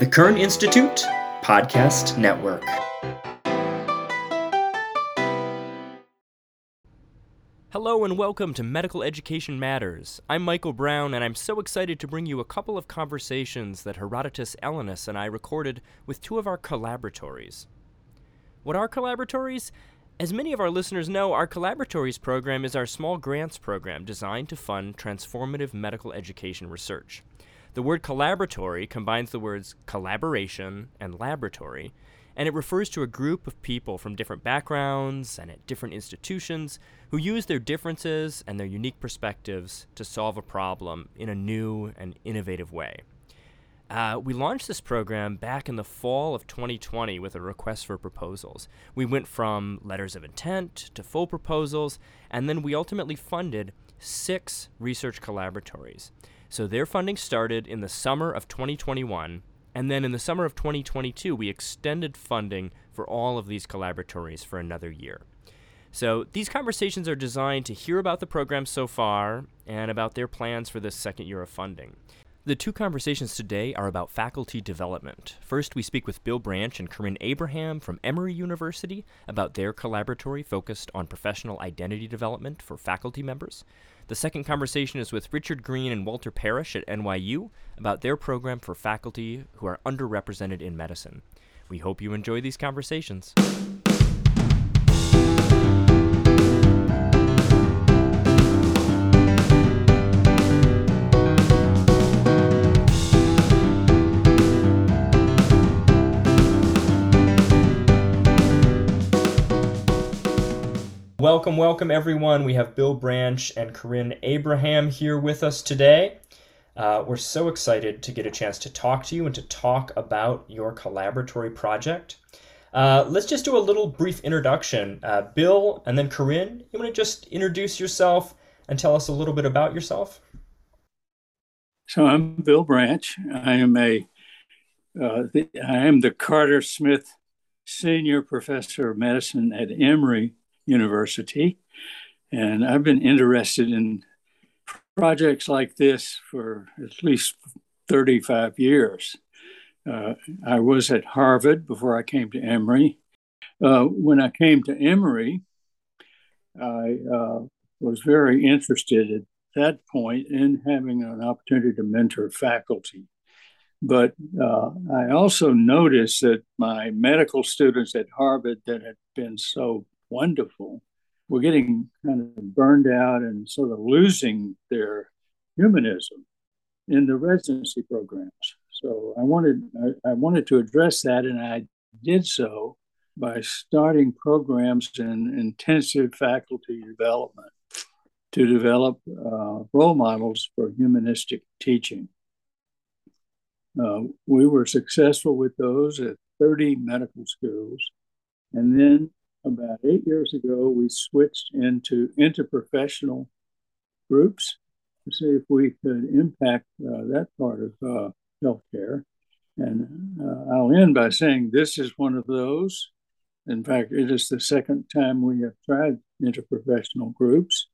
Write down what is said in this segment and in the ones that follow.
The Kern Institute Podcast Network. Hello and welcome to Medical Education Matters. I'm Michael Braun, and I'm so excited to bring you a couple of conversations that Herodotos Ellinas and I recorded with two of our collaboratories. What are collaboratories? As many of our listeners know, our Collaboratories program is our small grants program designed to fund transformative medical education research. The word collaboratory combines the words collaboration and laboratory, and it refers to a group of people from different backgrounds and at different institutions who use their differences and their unique perspectives to solve a problem in a new and innovative way. Uh, we launched this program back in the fall of 2020 with a request for proposals. We went from letters of intent to full proposals, and then we ultimately funded six research collaboratories. So their funding started in the summer of 2021, and then in the summer of 2022, we extended funding for all of these collaboratories for another year. So these conversations are designed to hear about the program so far and about their plans for this second year of funding. The two conversations today are about faculty development. First, we speak with Bill Branch and Corinne Abraham from Emory University about their collaboratory focused on professional identity development for faculty members. The second conversation is with Richard Greene and Walter Parrish at NYU about their program for faculty who are underrepresented in medicine. We hope you enjoy these conversations. Welcome, welcome everyone. We have Bill Branch and Corinne Abraham here with us today. Uh, we're so excited to get a chance to talk to you and to talk about your collaboratory project. Uh, let's just do a little brief introduction. Uh, Bill and then Corinne, you want to just introduce yourself and tell us a little bit about yourself? So I'm Bill Branch. I am a uh, the, I am the Carter Smith Senior Professor of Medicine at Emory University. And I've been interested in projects like this for at least 35 years. Uh, I was at Harvard before I came to Emory. Uh, when I came to Emory, I uh, was very interested at that point in having an opportunity to mentor faculty. But uh, I also noticed that my medical students at Harvard that had been so wonderful. We're getting kind of burned out and sort of losing their humanism in the residency programs. So I wanted I, I wanted to address that, and I did so by starting programs in intensive faculty development to develop uh, role models for humanistic teaching. Uh, we were successful with those at 30 medical schools. And then about eight years ago, we switched into interprofessional groups to see if we could impact uh, that part of uh, healthcare. And uh, I'll end by saying this is one of those. In fact, it is the second time we have tried interprofessional groups.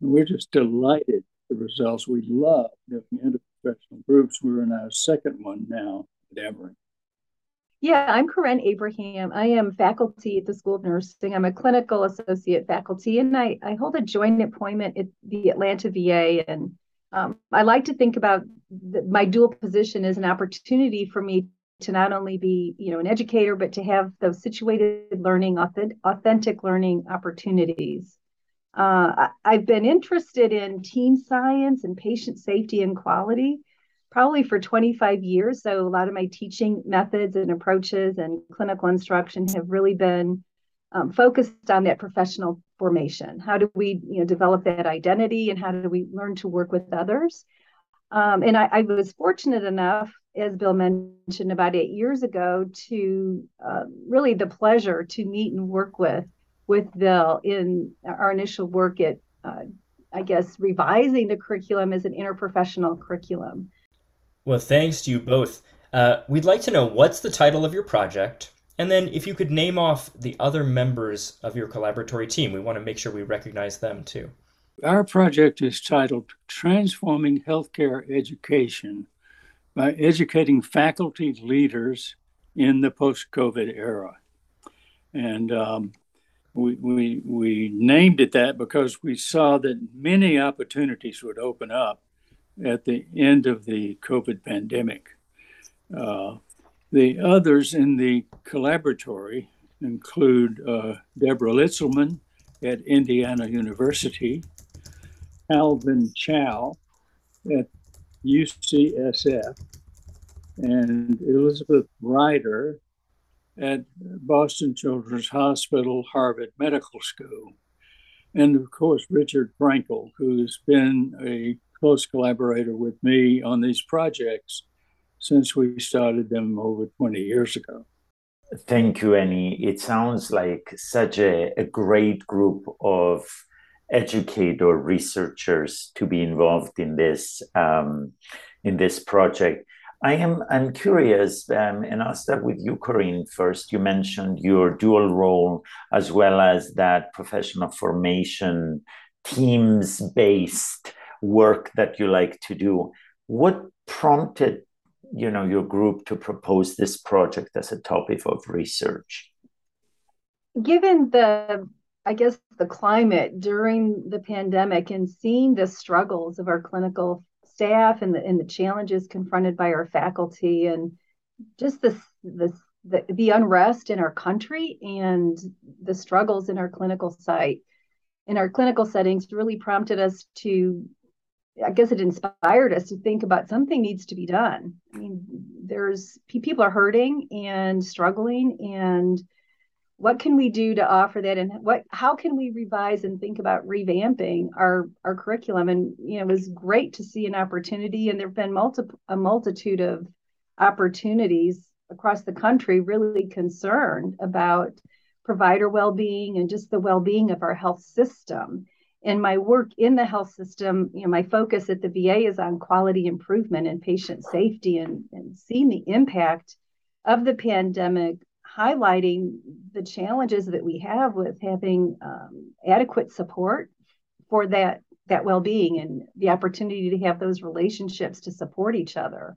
And we're just delighted with the results. We love doing interprofessional groups. We're in our second one now at Emory. Yeah, I'm Corinne Abraham. I am faculty at the School of Nursing. I'm a clinical associate faculty, and I, I hold a joint appointment at the Atlanta VA. And um, I like to think about the, my dual position as an opportunity for me to not only be, you know, an educator, but to have those situated learning, authentic, authentic learning opportunities. Uh, I, I've been interested in team science and patient safety and quality probably for 25 years. So a lot of my teaching methods and approaches and clinical instruction have really been um, focused on that professional formation. How do we, you know, develop that identity, and how do we learn to work with others? Um, and I, I, was fortunate enough, as Bill mentioned, about eight years ago, to uh, really the pleasure to meet and work with with Bill in our initial work at, uh, I guess, revising the curriculum as an interprofessional curriculum. Well, thanks to you both. Uh, we'd like to know what's the title of your project, and then if you could name off the other members of your collaboratory team. We want to make sure we recognize them too. Our project is titled Transforming Healthcare Education by educating faculty leaders in the post-COVID era. And um, we, we, we named it that because we saw that many opportunities would open up at the end of the COVID pandemic. Uh, the others in the collaboratory include uh, Deborah Litzelman at Indiana University, Calvin Chou at UCSF, and Elizabeth Rider at Boston Children's Hospital, Harvard Medical School. And of course, Richard Frankel, who's been a close collaborator with me on these projects since we started them over 20 years ago. Thank you, Annie. It sounds like such a, a great group of educator researchers to be involved in this um, in this project. I am I'm curious, um, and I'll start with you, Corinne. First, you mentioned your dual role as well as that professional formation, teams based work that you like to do. What prompted you know your group to propose this project as a topic of research? Given the I guess the climate during the pandemic and seeing the struggles of our clinical staff and the and the challenges confronted by our faculty and just this this the, the unrest in our country and the struggles in our clinical site in our clinical settings really prompted us to i guess it inspired us to think about something needs to be done. I mean there's people are hurting and struggling and what can we do to offer that? And what how can we revise and think about revamping our our curriculum? And you know it was great to see an opportunity and there have been multiple a multitude of opportunities across the country really concerned about provider well-being and just the well-being of our health system and my work in the health system you know my focus at the va is on quality improvement and patient safety and, and seeing the impact of the pandemic highlighting the challenges that we have with having um, adequate support for that that well-being and the opportunity to have those relationships to support each other.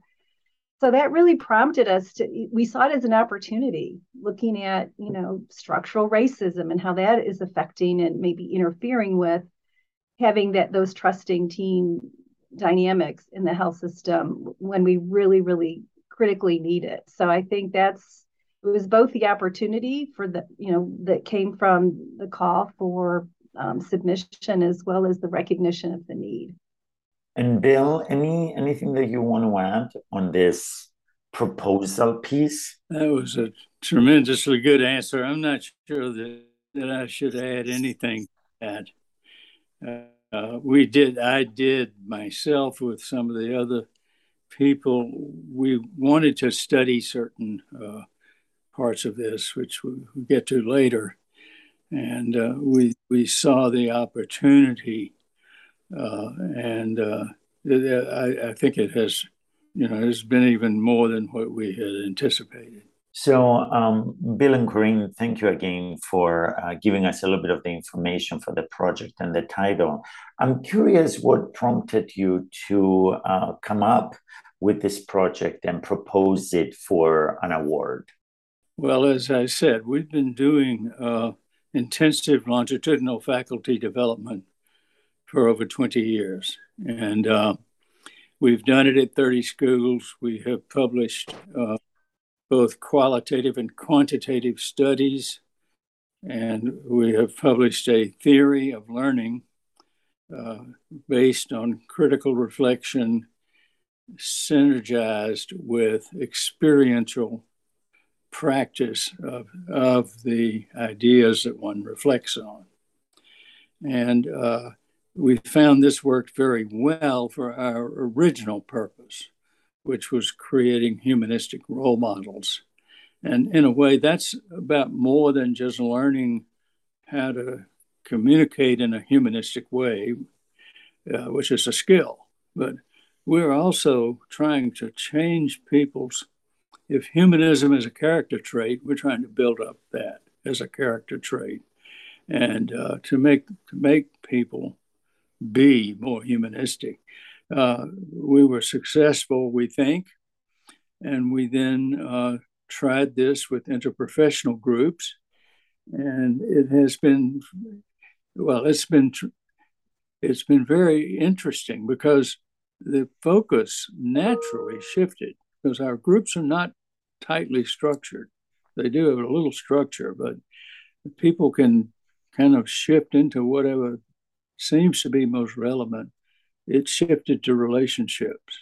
So that really prompted us to we saw it as an opportunity looking at you know structural racism and how that is affecting and maybe interfering with having that those trusting team dynamics in the health system when we really really critically need it so i think that's it was both the opportunity for the you know that came from the call for um, submission as well as the recognition of the need. And Bill, any anything that you want to add on this proposal piece? That was a tremendously good answer. I'm not sure that, that I should add anything to that. Uh, we did, I did myself with some of the other people. We wanted to study certain uh, parts of this, which we'll get to later. And uh, we, we saw the opportunity, uh, and uh, I, I think it has, you know, has been even more than what we had anticipated. So, um, Bill and Corinne, thank you again for uh, giving us a little bit of the information for the project and the title. I'm curious what prompted you to uh, come up with this project and propose it for an award. Well, as I said, we've been doing uh, intensive longitudinal faculty development for over 20 years. And uh, we've done it at 30 schools. We have published uh, both qualitative and quantitative studies. And we have published a theory of learning uh, based on critical reflection, synergized with experiential practice of, of the ideas that one reflects on. And uh, we found this worked very well for our original purpose, which was creating humanistic role models. And in a way, that's about more than just learning how to communicate in a humanistic way, uh, which is a skill. But we're also trying to change people's if humanism is a character trait, we're trying to build up that as a character trait, and uh, to make to make people be more humanistic. Uh, we were successful, we think, And we then uh, tried this with interprofessional groups. And it has been, well, it's been, it's been very interesting because the focus naturally shifted because our groups are not tightly structured. They do have a little structure, but people can kind of shift into whatever seems to be most relevant. It shifted to relationships,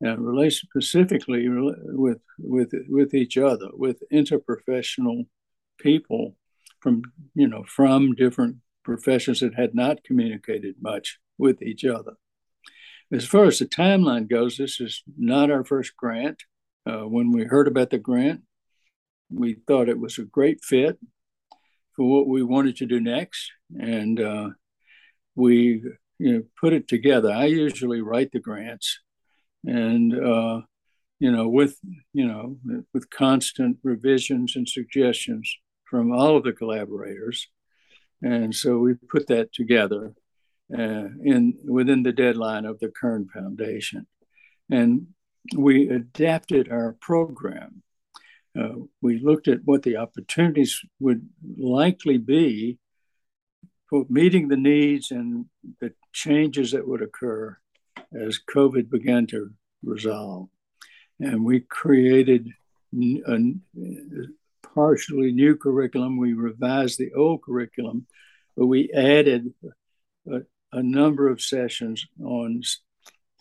and relation specifically with with with each other, with interprofessional people from you know from different professions that had not communicated much with each other. As far as the timeline goes, this is not our first grant. Uh, when we heard about the grant, we thought it was a great fit for what we wanted to do next, and uh, we you know put it together. I usually write the grants, and uh, you know with you know with constant revisions and suggestions from all of the collaborators, and so we put that together uh, in within the deadline of the Kern Foundation, and we adapted our program. Uh, we looked at what the opportunities would likely be for meeting the needs and the changes that would occur as COVID began to resolve. And we created a, partially new curriculum. We revised the old curriculum, but we added a, a number of sessions on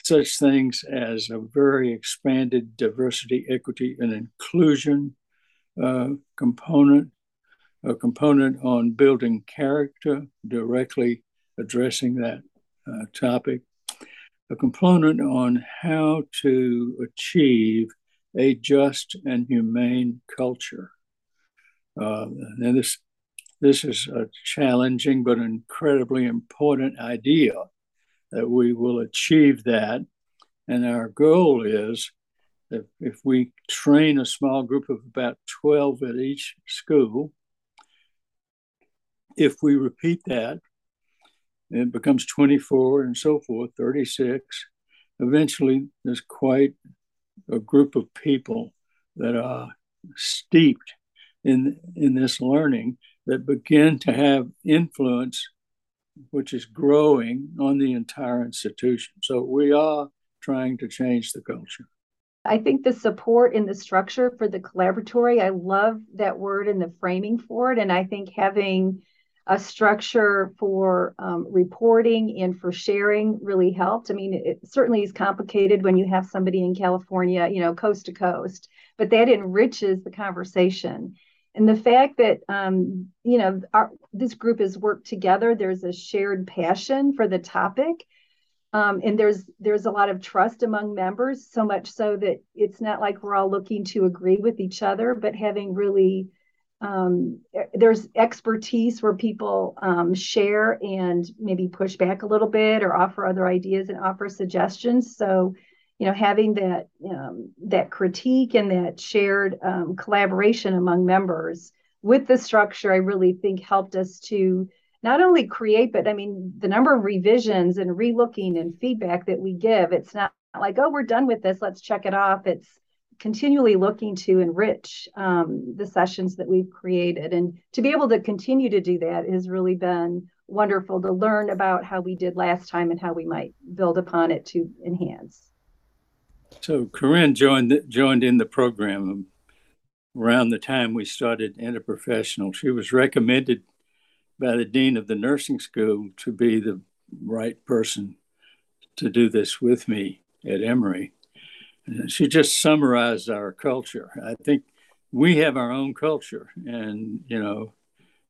such things as a very expanded diversity, equity, and inclusion uh, component, a component on building character, directly addressing that uh, topic, a component on how to achieve a just and humane culture. Uh, and this this is a challenging but incredibly important idea that we will achieve that. And our goal is that if we train a small group of about 12 at each school, if we repeat that, it becomes 24 and so forth, 36. Eventually, there's quite a group of people that are steeped in, in this learning that begin to have influence, which is growing on the entire institution. So we are trying to change the culture. I think the support in the structure for the collaboratory, I love that word and the framing for it. And I think having a structure for um, reporting and for sharing really helped. I mean, it certainly is complicated when you have somebody in California, you know, coast to coast, but that enriches the conversation. And the fact that, um, you know, our, this group has worked together, there's a shared passion for the topic. Um, and there's there's a lot of trust among members, so much so that it's not like we're all looking to agree with each other, but having really um, there's expertise where people um, share and maybe push back a little bit or offer other ideas and offer suggestions. So, you know, having that um, that critique and that shared um, collaboration among members with the structure, I really think helped us to not only create, but I mean, the number of revisions and relooking and feedback that we give. It's not like, oh, we're done with this. Let's check it off. It's continually looking to enrich um, the sessions that we've created. And to be able to continue to do that has really been wonderful to learn about how we did last time and how we might build upon it to enhance. So Corinne joined joined in the program around the time we started Interprofessional. She was recommended by the dean of the nursing school to be the right person to do this with me at Emory she just summarized our culture. I think we have our own culture, and you know,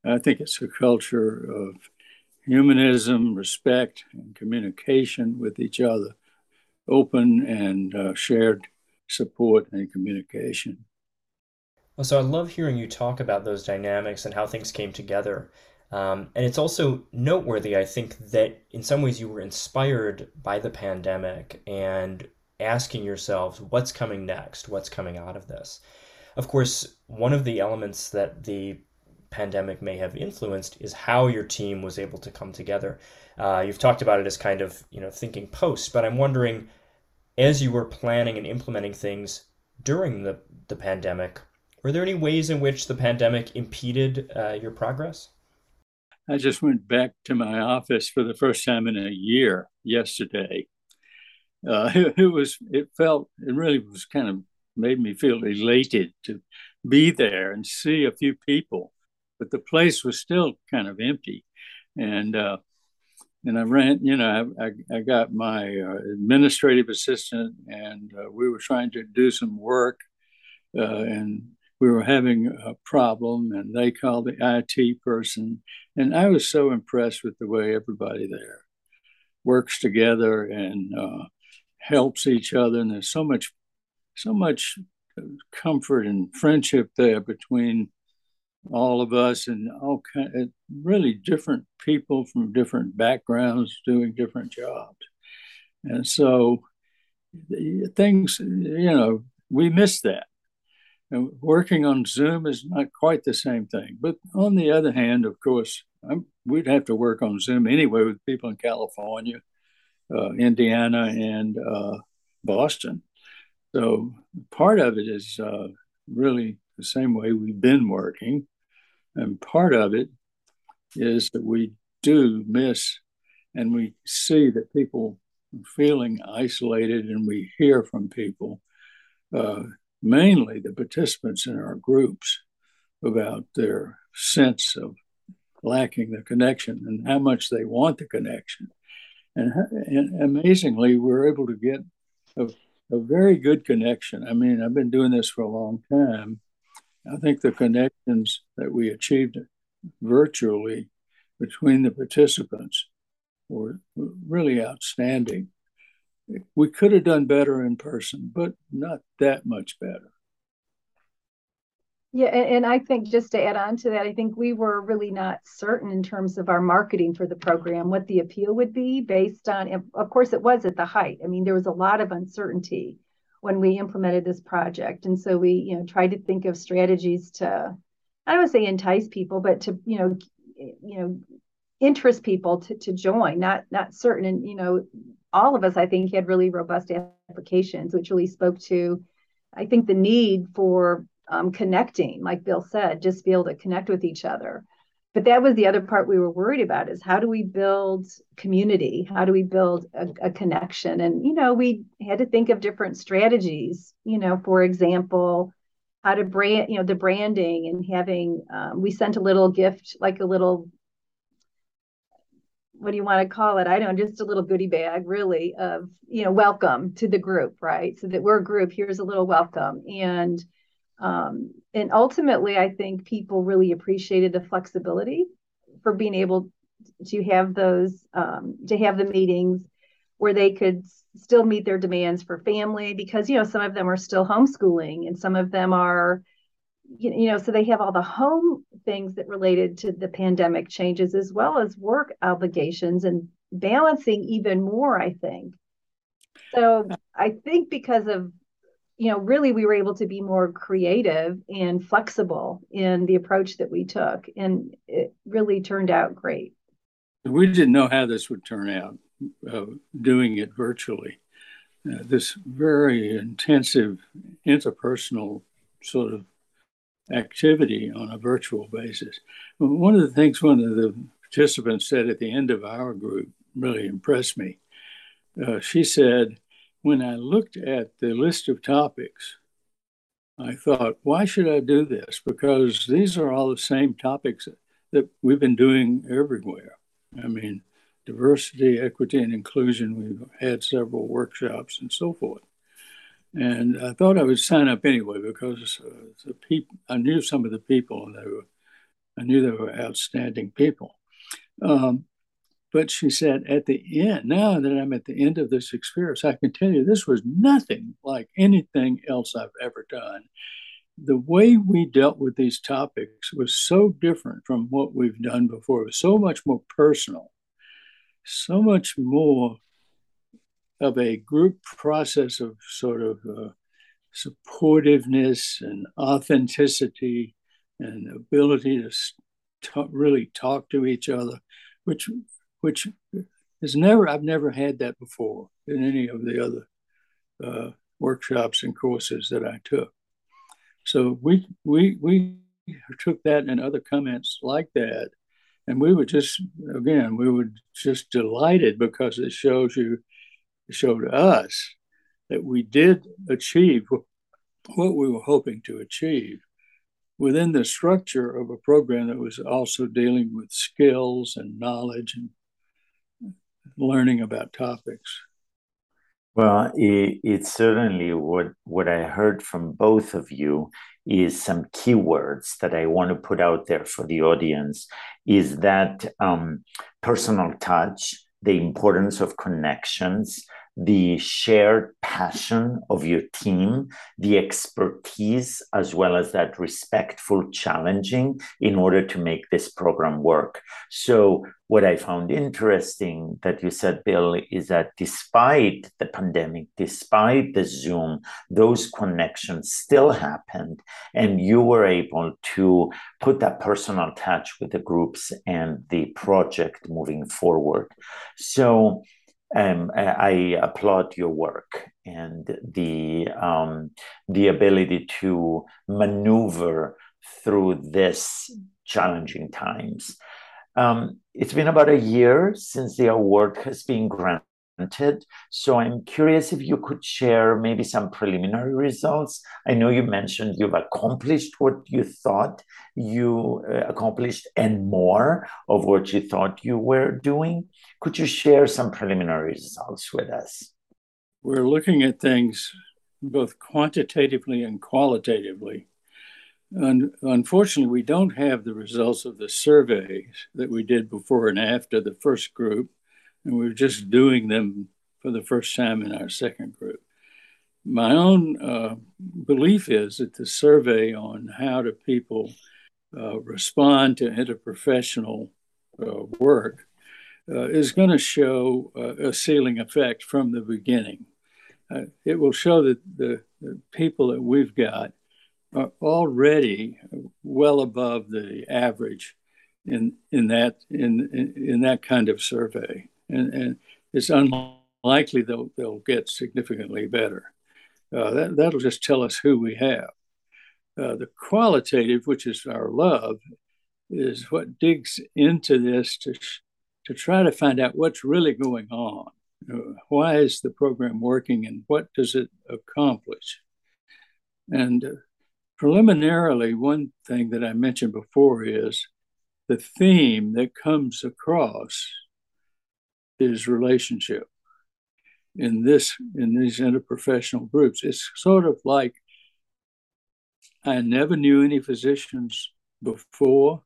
I think it's a culture of humanism, respect, and communication with each other, open and uh, shared support and communication. Well, so I love hearing you talk about those dynamics and how things came together. Um, and it's also noteworthy, I think, that in some ways you were inspired by the pandemic and asking yourselves what's coming next, what's coming out of this. Of course, one of the elements that the pandemic may have influenced is how your team was able to come together. Uh, you've talked about it as kind of you know thinking post, but I'm wondering, as you were planning and implementing things, during the, the pandemic. Were there any ways in which the pandemic impeded uh, your progress? I just went back to my office for the first time in a year yesterday. Uh, it, it, was, it felt, it really was kind of made me feel elated to be there and see a few people, but the place was still kind of empty. And, uh, and I ran, you know, I, I got my uh, administrative assistant and uh, we were trying to do some work uh, and we were having a problem and they called the IT person. And I was so impressed with the way everybody there works together and uh, helps each other. And there's so much, so much comfort and friendship there between all of us and all kind of really different people from different backgrounds doing different jobs. And so things, you know, we miss that. And working on Zoom is not quite the same thing. But on the other hand, of course, I'm, we'd have to work on Zoom anyway with people in California, uh, Indiana, and uh, Boston. So part of it is uh, really the same way we've been working. And part of it is that we do miss and we see that people are feeling isolated and we hear from people, uh, mainly the participants in our groups, about their sense of lacking the connection and how much they want the connection. And, and amazingly, we're able to get a, a very good connection. I mean, I've been doing this for a long time. I think the connections that we achieved virtually between the participants were really outstanding. We could have done better in person, but not that much better. Yeah, and, and, I think just to add on to that, I think we were really not certain in terms of our marketing for the program, what the appeal would be based on, of course, it was at the height. I mean, there was a lot of uncertainty when we implemented this project. And so we, you know, tried to think of strategies to, I don't want to say entice people, but to, you know, you know, interest people to, to join, not, not certain. And, you know, all of us, I think, had really robust applications, which really spoke to, I think, the need for um, connecting, like Bill said, just be able to connect with each other. But that was the other part we were worried about is how do we build community? How do we build a, a connection? And, you know, we had to think of different strategies, you know, for example, how to brand, you know, the branding and having, um, we sent a little gift, like a little what do you want to call it? I don't just a little goodie bag, really, of you know, welcome to the group, right? So that we're a group. Here's a little welcome, and um, and ultimately, I think people really appreciated the flexibility for being able to have those, um, to have the meetings where they could still meet their demands for family because, you know, some of them are still homeschooling and some of them are, you know, so they have all the home things that related to the pandemic changes as well as work obligations and balancing even more, I think. So I think because of you know, really we were able to be more creative and flexible in the approach that we took. And it really turned out great. We didn't know how this would turn out, uh, doing it virtually. Uh, this very intensive interpersonal sort of activity on a virtual basis. One of the things one of the participants said at the end of our group really impressed me. Uh, she said, when I looked at the list of topics, I thought, why should I do this? Because these are all the same topics that we've been doing everywhere. I mean, diversity, equity, and inclusion. We've had several workshops and so forth. And I thought I would sign up anyway because uh, the people, I knew some of the people, and they were, I knew they were outstanding people. Um, but she said, at the end, now that I'm at the end of this experience, I can tell you this was nothing like anything else I've ever done. The way we dealt with these topics was so different from what we've done before. It was so much more personal, so much more of a group process of sort of uh, supportiveness and authenticity and ability to really talk to each other, which which is never I've never had that before in any of the other uh, workshops and courses that I took. So we we we took that and other comments like that, and we were just again we were just delighted because it shows you it showed us that we did achieve what we were hoping to achieve within the structure of a program that was also dealing with skills and knowledge and learning about topics. Well, it, it's certainly what what I heard from both of you is some keywords that I want to put out there for the audience. Is that um, personal touch, the importance of connections, the shared passion of your team, the expertise, as well as that respectful challenging in order to make this program work. So, what I found interesting that you said, Bill, is that despite the pandemic, despite the Zoom, those connections still happened, and you were able to put that personal touch with the groups and the project moving forward. So, um, I applaud your work and the um, the ability to maneuver through this challenging times. Um, it's been about a year since the award has been granted so I'm curious if you could share maybe some preliminary results. I know you mentioned you've accomplished what you thought you uh, accomplished and more of what you thought you were doing. Could you share some preliminary results with us? We're looking at things both quantitatively and qualitatively. Unfortunately, we don't have the results of the surveys that we did before and after the first group and we are just doing them for the first time in our second group. My own uh, belief is that the survey on how do people uh, respond to interprofessional uh, work uh, is going to show uh, a ceiling effect from the beginning. Uh, it will show that the, the people that we've got are already well above the average in in that in in, in that kind of survey and, and it's unlikely they'll, they'll get significantly better. Uh, that, that'll just tell us who we have. Uh, the qualitative, which is our love, is what digs into this to, to try to find out what's really going on. Uh, why is the program working and what does it accomplish? And uh, preliminarily, one thing that I mentioned before is the theme that comes across is relationship in this in these interprofessional groups it's sort of like i never knew any physicians before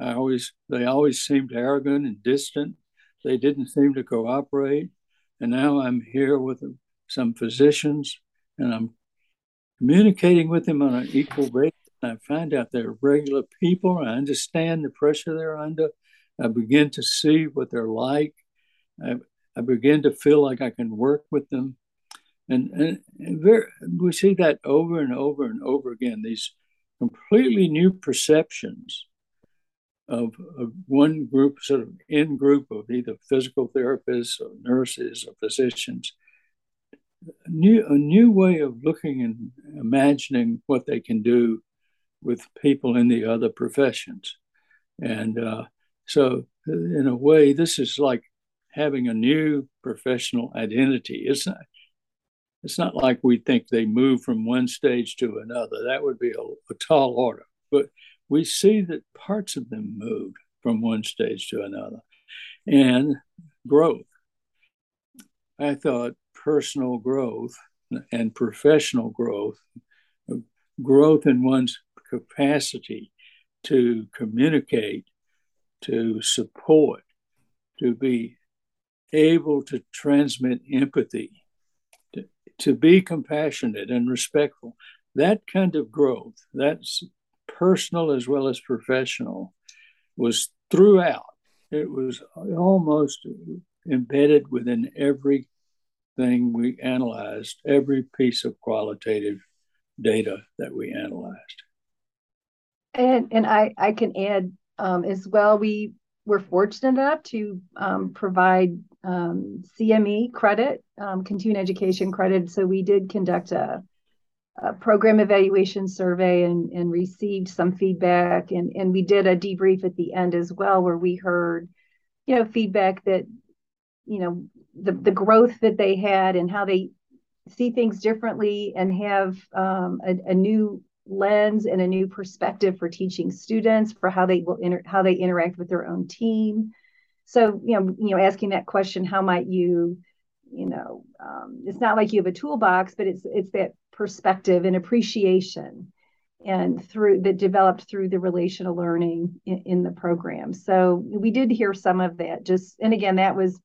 i always they always seemed arrogant and distant. They didn't seem to cooperate. And now i'm here with some physicians and i'm communicating with them on an equal basis. I find out they're regular people i understand the pressure they're under. I begin to see what they're like. I, I begin to feel like I can work with them. And, and, and very, we see that over and over and over again, these completely new perceptions of, of one group, sort of in group of either physical therapists or nurses or physicians, a new, a new way of looking and imagining what they can do with people in the other professions. And uh, so, in a way, this is like having a new professional identity. It's not, it's not like we think they move from one stage to another. That would be a, a tall order. But we see that parts of them move from one stage to another. And growth. I thought personal growth and professional growth, growth in one's capacity to communicate, to support, to be able to transmit empathy, to, to be compassionate and respectful. That kind of growth, that's personal as well as professional, was throughout. It was almost embedded within everything we analyzed, every piece of qualitative data that we analyzed. And and I I can add um, as well. We were fortunate enough to um, provide um, CME credit, um, continuing education credit. So we did conduct a, a program evaluation survey and, and received some feedback. And, and we did a debrief at the end as well, where we heard, you know, feedback that, you know, the, the growth that they had and how they see things differently and have um, a, a, new lens and a new perspective for teaching students for how they will inter- how they interact with their own team so you know you know asking that question how might you you know um, it's not like you have a toolbox but it's it's that perspective and appreciation and through that developed through the relational learning in, in the program so we did hear some of that just and again that was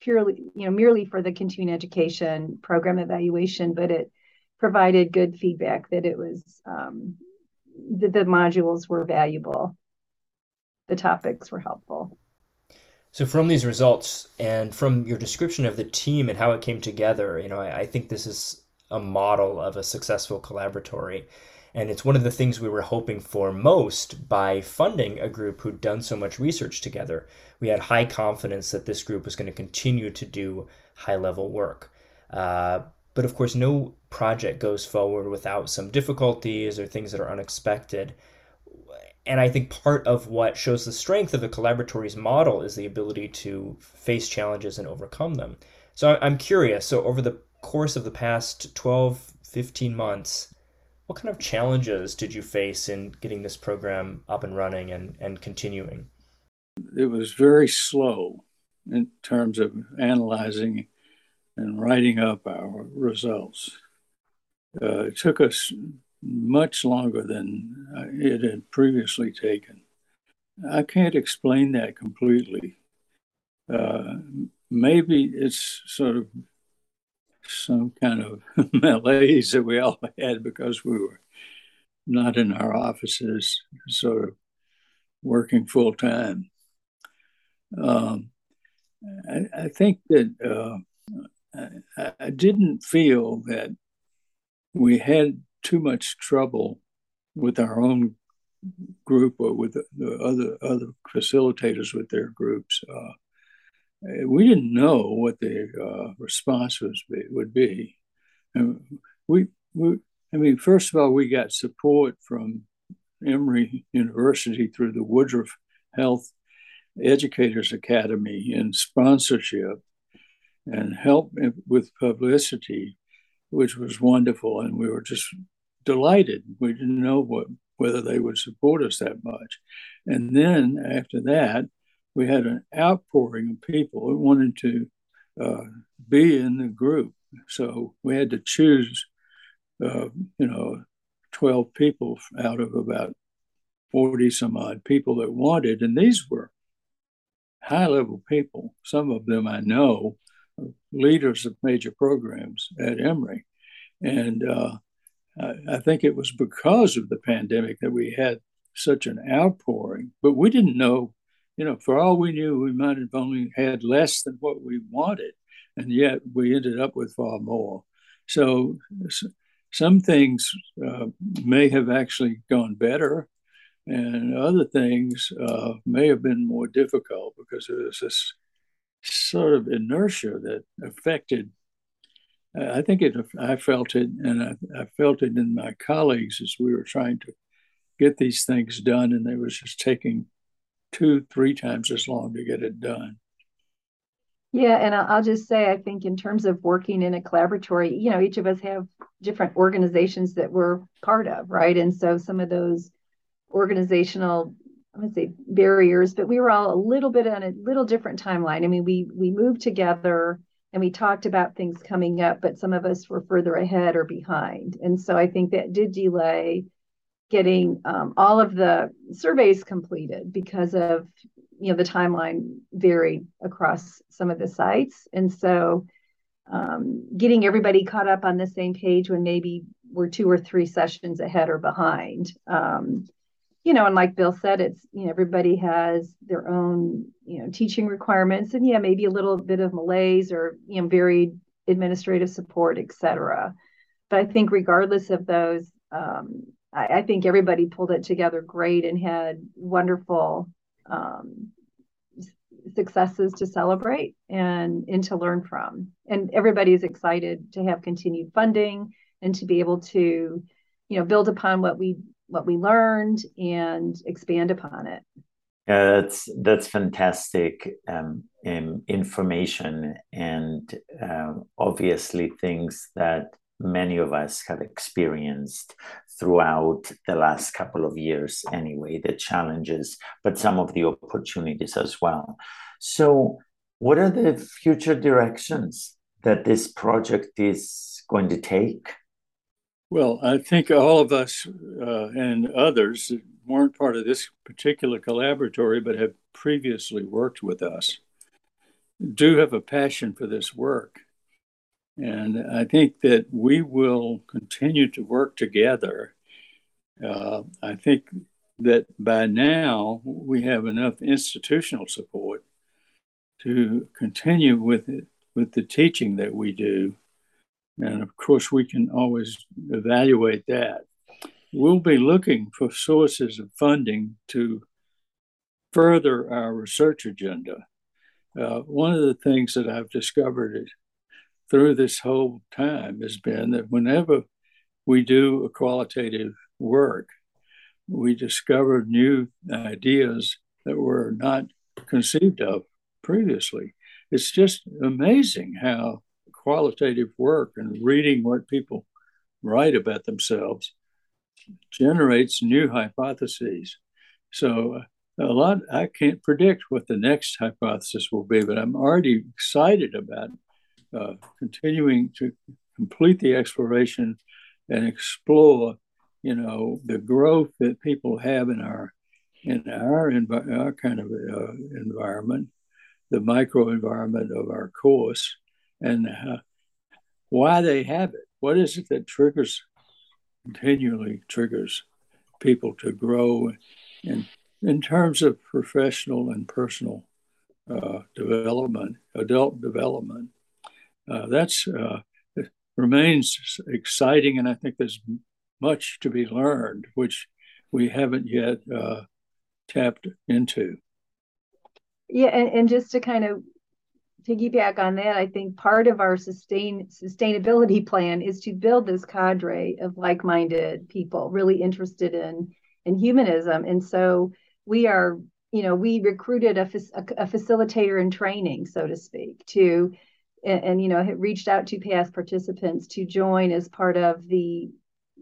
purely, you know, merely for the continuing education program evaluation, but it provided good feedback that it was um, that the modules were valuable, the topics were helpful. So from these results and from your description of the team and how it came together, you know, I, I think this is a model of a successful collaboratory. And it's one of the things we were hoping for most by funding a group who'd done so much research together. We had high confidence that this group was going to continue to do high level work. Uh, but of course, no project goes forward without some difficulties or things that are unexpected. And I think part of what shows the strength of the collaboratory's model is the ability to face challenges and overcome them. So I'm curious. So, over the course of the past 12, 15 months, what kind of challenges did you face in getting this program up and running and, and continuing? It was very slow in terms of analyzing and writing up our results. Uh, it took us much longer than it had previously taken. I can't explain that completely. Uh, maybe it's sort of some kind of malaise that we all had because we were not in our offices, sort of working full time. Um, I, I, think that uh, I, I, didn't feel that we had too much trouble with our own group or with the, the other other facilitators with their groups. Uh, we didn't know what the uh, response was be, would be. And we, we, I mean, first of all, we got support from Emory University through the Woodruff Health Educators Academy in sponsorship and help with publicity, which was wonderful. And we were just delighted. We didn't know what whether they would support us that much. And then after that, we had an outpouring of people who wanted to uh, be in the group. So we had to choose, uh, you know, 12 people out of about 40 some odd people that wanted. And these were high level people. Some of them I know, leaders of major programs at Emory. And uh, I, I think it was because of the pandemic that we had such an outpouring, but we didn't know you know, for all we knew, we might have only had less than what we wanted, and yet we ended up with far more. So some things uh, may have actually gone better, and other things uh, may have been more difficult because there was this sort of inertia that affected. I think it. I felt it, and I, I felt it in my colleagues as we were trying to get these things done, and they was just taking two, three times as long to get it done. Yeah, and I'll just say, I think in terms of working in a collaboratory, you know, each of us have different organizations that we're part of, right? And so some of those organizational, I'm gonna say barriers, but we were all a little bit on a little different timeline. I mean, we we moved together and we talked about things coming up, but some of us were further ahead or behind, and so I think that did delay getting um, all of the surveys completed because of you know the timeline varied across some of the sites. And so um, getting everybody caught up on the same page when maybe we're two or three sessions ahead or behind. Um, you know and like bill said it's you know everybody has their own you know teaching requirements and yeah maybe a little bit of malaise or you know varied administrative support et cetera. But i think regardless of those um, I, I, think everybody pulled it together great and had wonderful um, successes to celebrate and and to learn from. And everybody's excited to have continued funding and to be able to, you know, build upon what we what we learned and expand upon it. Yeah, that's that's fantastic um, information and um, obviously things that many of us have experienced throughout the last couple of years anyway the challenges but some of the opportunities as well. So what are the future directions that this project is going to take? Well i think all of us uh, and others that weren't part of this particular collaboratory but have previously worked with us do have a passion for this work and I think that we will continue to work together. Uh, I think that by now we have enough institutional support to continue with it, with the teaching that we do. And of course, we can always evaluate that. We'll be looking for sources of funding to further our research agenda. Uh, one of the things that I've discovered is through this whole time has been that whenever we do a qualitative work, we discover new ideas that were not conceived of previously. It's just amazing how qualitative work and reading what people write about themselves generates new hypotheses. So, a lot, I can't predict what the next hypothesis will be, but I'm already excited about uh, continuing to complete the exploration and explore, you know, the growth that people have in our in our, env- our kind of uh, environment, the microenvironment of our course, and uh, why they have it. What is it that triggers continually triggers people to grow in in terms of professional and personal uh, development, adult development uh, that's uh, remains exciting, and I think there's much to be learned, which we haven't yet uh, tapped into. Yeah, and, and just to kind of piggyback on that, I think part of our sustain sustainability plan is to build this cadre of like-minded people really interested in in humanism, and so we are, you know, we recruited a, a, a facilitator in training, so to speak, to and, and you know reached out to past participants to join as part of the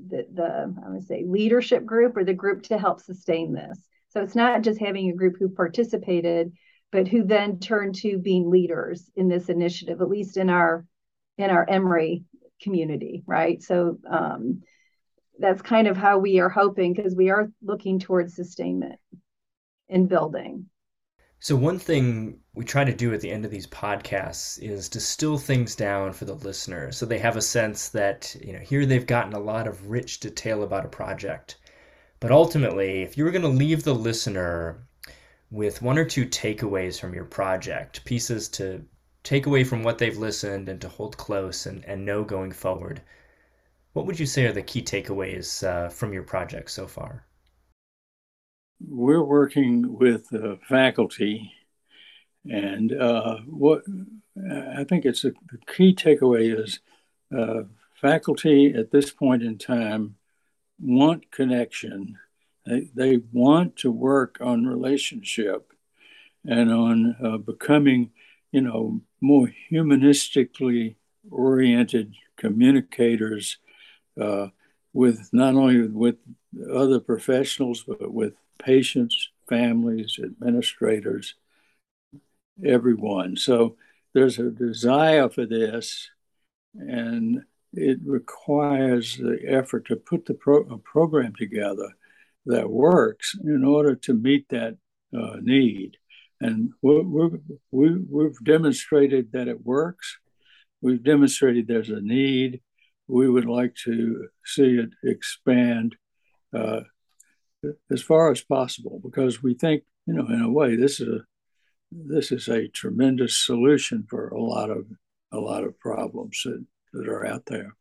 the, the I would say leadership group or the group to help sustain this. So it's not just having a group who participated, but who then turned to being leaders in this initiative, at least in our in our Emory community, right? So um, that's kind of how we are hoping because we are looking towards sustainment in building. So, one thing we try to do at the end of these podcasts is distill things down for the listener so they have a sense that, you know, here they've gotten a lot of rich detail about a project. But ultimately, if you were going to leave the listener with one or two takeaways from your project, pieces to take away from what they've listened and to hold close and, and know going forward, what would you say are the key takeaways uh, from your project so far? We're working with faculty, and uh, what I think it's a, the key takeaway is uh, faculty at this point in time want connection. They, they want to work on relationship and on uh, becoming, you know, more humanistically oriented communicators uh, with not only with other professionals but with patients, families, administrators, everyone. So there's a desire for this, and it requires the effort to put the pro- a program together that works in order to meet that uh, need. And we're, we're, we, we've demonstrated that it works. We've demonstrated there's a need. We would like to see it expand uh, as far as possible because we think, you know, in a way, this is a this is a tremendous solution for a lot of a lot of problems that, that are out there.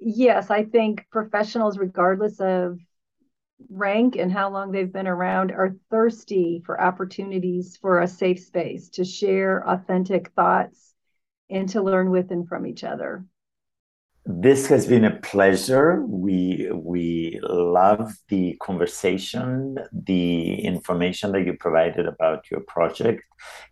Yes, I think professionals, regardless of rank and how long they've been around, are thirsty for opportunities for a safe space to share authentic thoughts and to learn with and from each other. This has been a pleasure. We we love the conversation, the information that you provided about your project.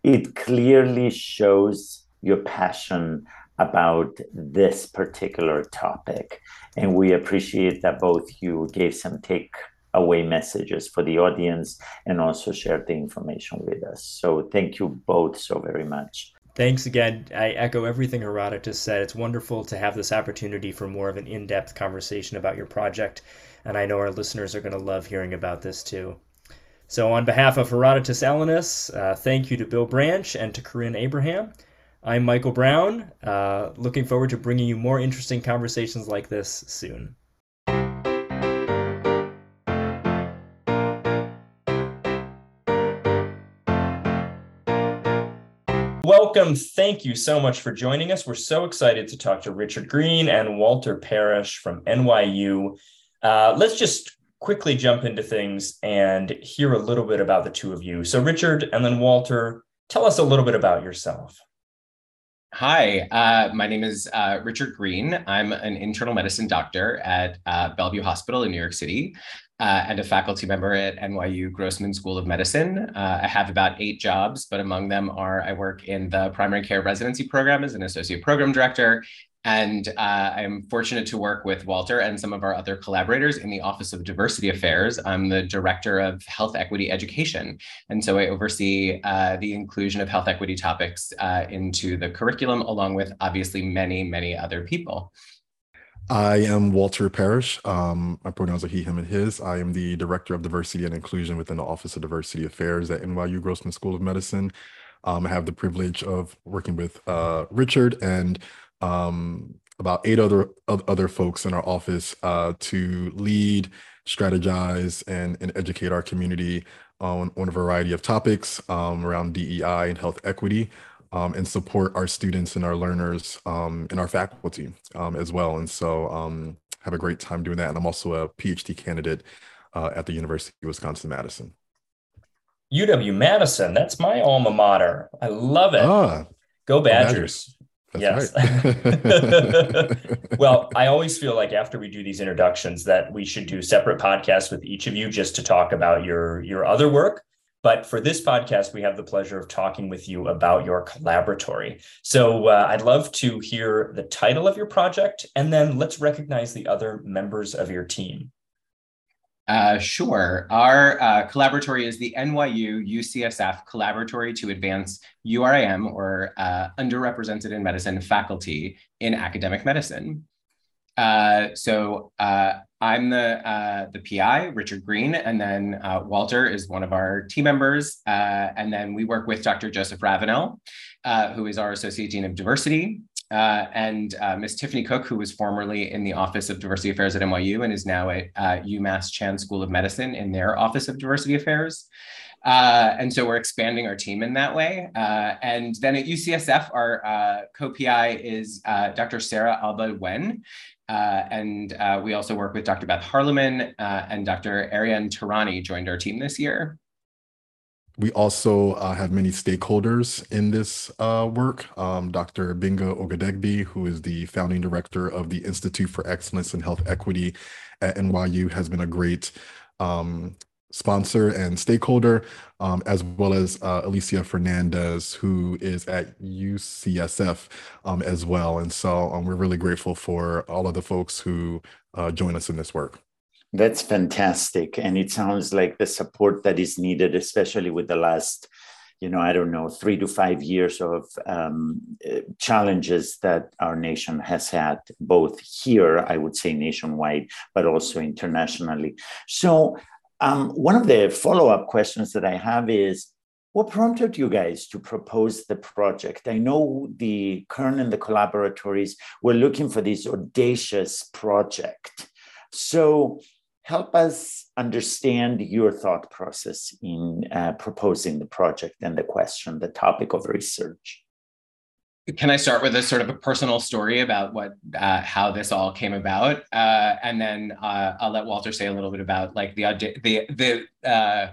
It clearly shows your passion about this particular topic. And we appreciate that both you gave some take away messages for the audience and also shared the information with us. So thank you both so very much. Thanks again. I echo everything Herodotos said. It's wonderful to have this opportunity for more of an in depth conversation about your project, and I know our listeners are going to love hearing about this too. So, on behalf of Herodotos Ellinas, uh, thank you to Bill Branch and to Corinne Abraham. I'm Michael Braun, uh, looking forward to bringing you more interesting conversations like this soon. Welcome. Thank you so much for joining us. We're so excited to talk to Richard Greene and Walter Parrish from NYU. Uh, let's just quickly jump into things and hear a little bit about the two of you. So, Richard and then Walter, tell us a little bit about yourself. Hi, uh, my name is uh, Richard Greene. I'm an internal medicine doctor at uh, Bellevue Hospital in New York City uh, and a faculty member at NYU Grossman School of Medicine. Uh, I have about eight jobs, but among them are I work in the primary care residency program as an associate program director. And uh, I'm fortunate to work with Walter and some of our other collaborators in the Office of Diversity Affairs. I'm the director of health equity education. And so I oversee uh, the inclusion of health equity topics uh, into the curriculum, along with obviously many, many other people. I am Walter Parrish. Um, my pronouns are he, him, and his. I am the Director of Diversity and Inclusion within the Office of Diversity Affairs at NYU Grossman School of Medicine. Um, I have the privilege of working with uh, Richard and um, about eight other other folks in our office uh, to lead, strategize, and, and educate our community on, on a variety of topics um, around DEI and health equity um, and support our students and our learners um, and our faculty um, as well. And so um, have a great time doing that. And I'm also a PhD candidate uh, at the University of Wisconsin Madison. UW Madison, that's my alma mater. I love it. Ah, Go Badgers. yes. Right. well, I always feel like after we do these introductions that we should do separate podcasts with each of you just to talk about your your other work but for this podcast, we have the pleasure of talking with you about your collaboratory. So uh, I'd love to hear the title of your project, and then let's recognize the other members of your team. Uh, sure. Our uh, collaboratory is the NYU UCSF Collaboratory to Advance URIM or uh, Underrepresented in Medicine faculty in academic medicine. Uh, so uh, I'm the uh, the PI, Richard Greene, and then uh, Walter is one of our team members, uh, and then we work with Dr. Joseph Ravenell, uh, who is our Associate Dean of Diversity, and Ms. Tiffany Cook, who was formerly in the Office of Diversity Affairs at NYU and is now at UMass Chan School of Medicine in their Office of Diversity Affairs. Uh, and so we're expanding our team in that way. Uh, and then at UCSF, our uh, co-PI is Dr. Sarah Alba Wen, uh, and uh, we also work with Dr. Beth Harleman uh, and Dr. Ariane Tarani joined our team this year. We also uh, have many stakeholders in this uh, work. Um, Dr. Gbenga Ogedegbe, who is the founding director of the Institute for Excellence in Health Equity at NYU, has been a great um, sponsor and stakeholder, um, as well as uh, Alicia Fernandez, who is at UCSF um, as well. And so um, we're really grateful for all of the folks who uh, join us in this work. That's fantastic. And it sounds like the support that is needed, especially with the last, you know, I don't know, three to five years of um, uh, challenges that our nation has had, both here, I would say nationwide, but also internationally. So um, one of the follow up questions that I have is what prompted you guys to propose the project? I know the Kern and the collaboratories were looking for this audacious project. So, help us understand your thought process in uh, proposing the project and the question, the topic of research. Can I start with a sort of a personal story about what uh, how this all came about, uh, and then uh, I'll let Walter say a little bit about like the the the uh,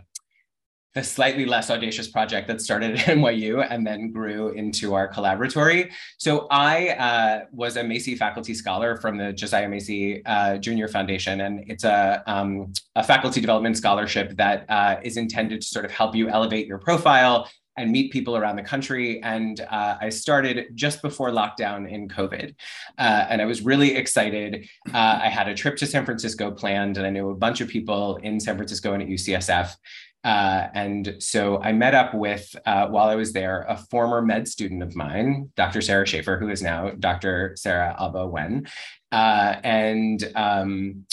the slightly less audacious project that started at NYU and then grew into our collaboratory. So I uh, was a Macy faculty scholar from the Josiah Macy uh, Junior Foundation, and it's a, um, a faculty development scholarship that is intended to sort of help you elevate your profile and meet people around the country. And uh, I started just before lockdown in COVID. Uh, and I was really excited. Uh, I had a trip to San Francisco planned, and I knew a bunch of people in San Francisco and at UCSF. Uh, and so I met up with, uh, while I was there, a former med student of mine, Dr. Sarah Schaefer, who is now Dr. Sarah Alba Wen. Uh, and um,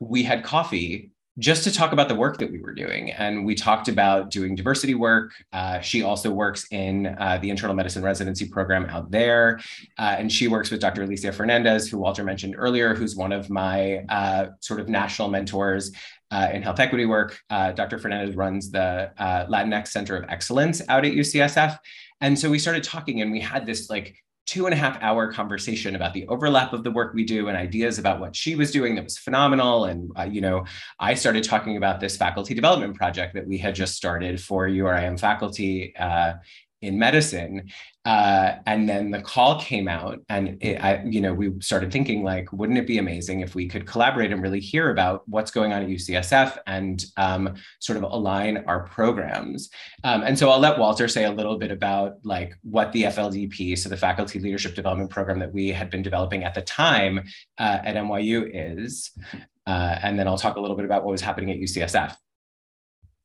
we had coffee just to talk about the work that we were doing. And we talked about doing diversity work. Uh, she also works in uh, the internal medicine residency program out there. Uh, and she works with Dr. Alicia Fernandez, who Walter mentioned earlier, who's one of my uh, sort of national mentors uh, in health equity work. Uh, Dr. Fernandez runs the uh, Latinx Center of Excellence out at UCSF. And so we started talking and we had this like two and a half hour conversation about the overlap of the work we do and ideas about what she was doing that was phenomenal. And, uh, you know, I started talking about this faculty development project that we had just started for URIM faculty uh, in medicine. Uh, and then the call came out, and it, I, you know, we started thinking like, wouldn't it be amazing if we could collaborate and really hear about what's going on at UCSF and um, sort of align our programs. Um, and so I'll let Walter say a little bit about like what the FLDP, so the Faculty Leadership Development Program that we had been developing at the time uh, at NYU is, uh, and then I'll talk a little bit about what was happening at UCSF.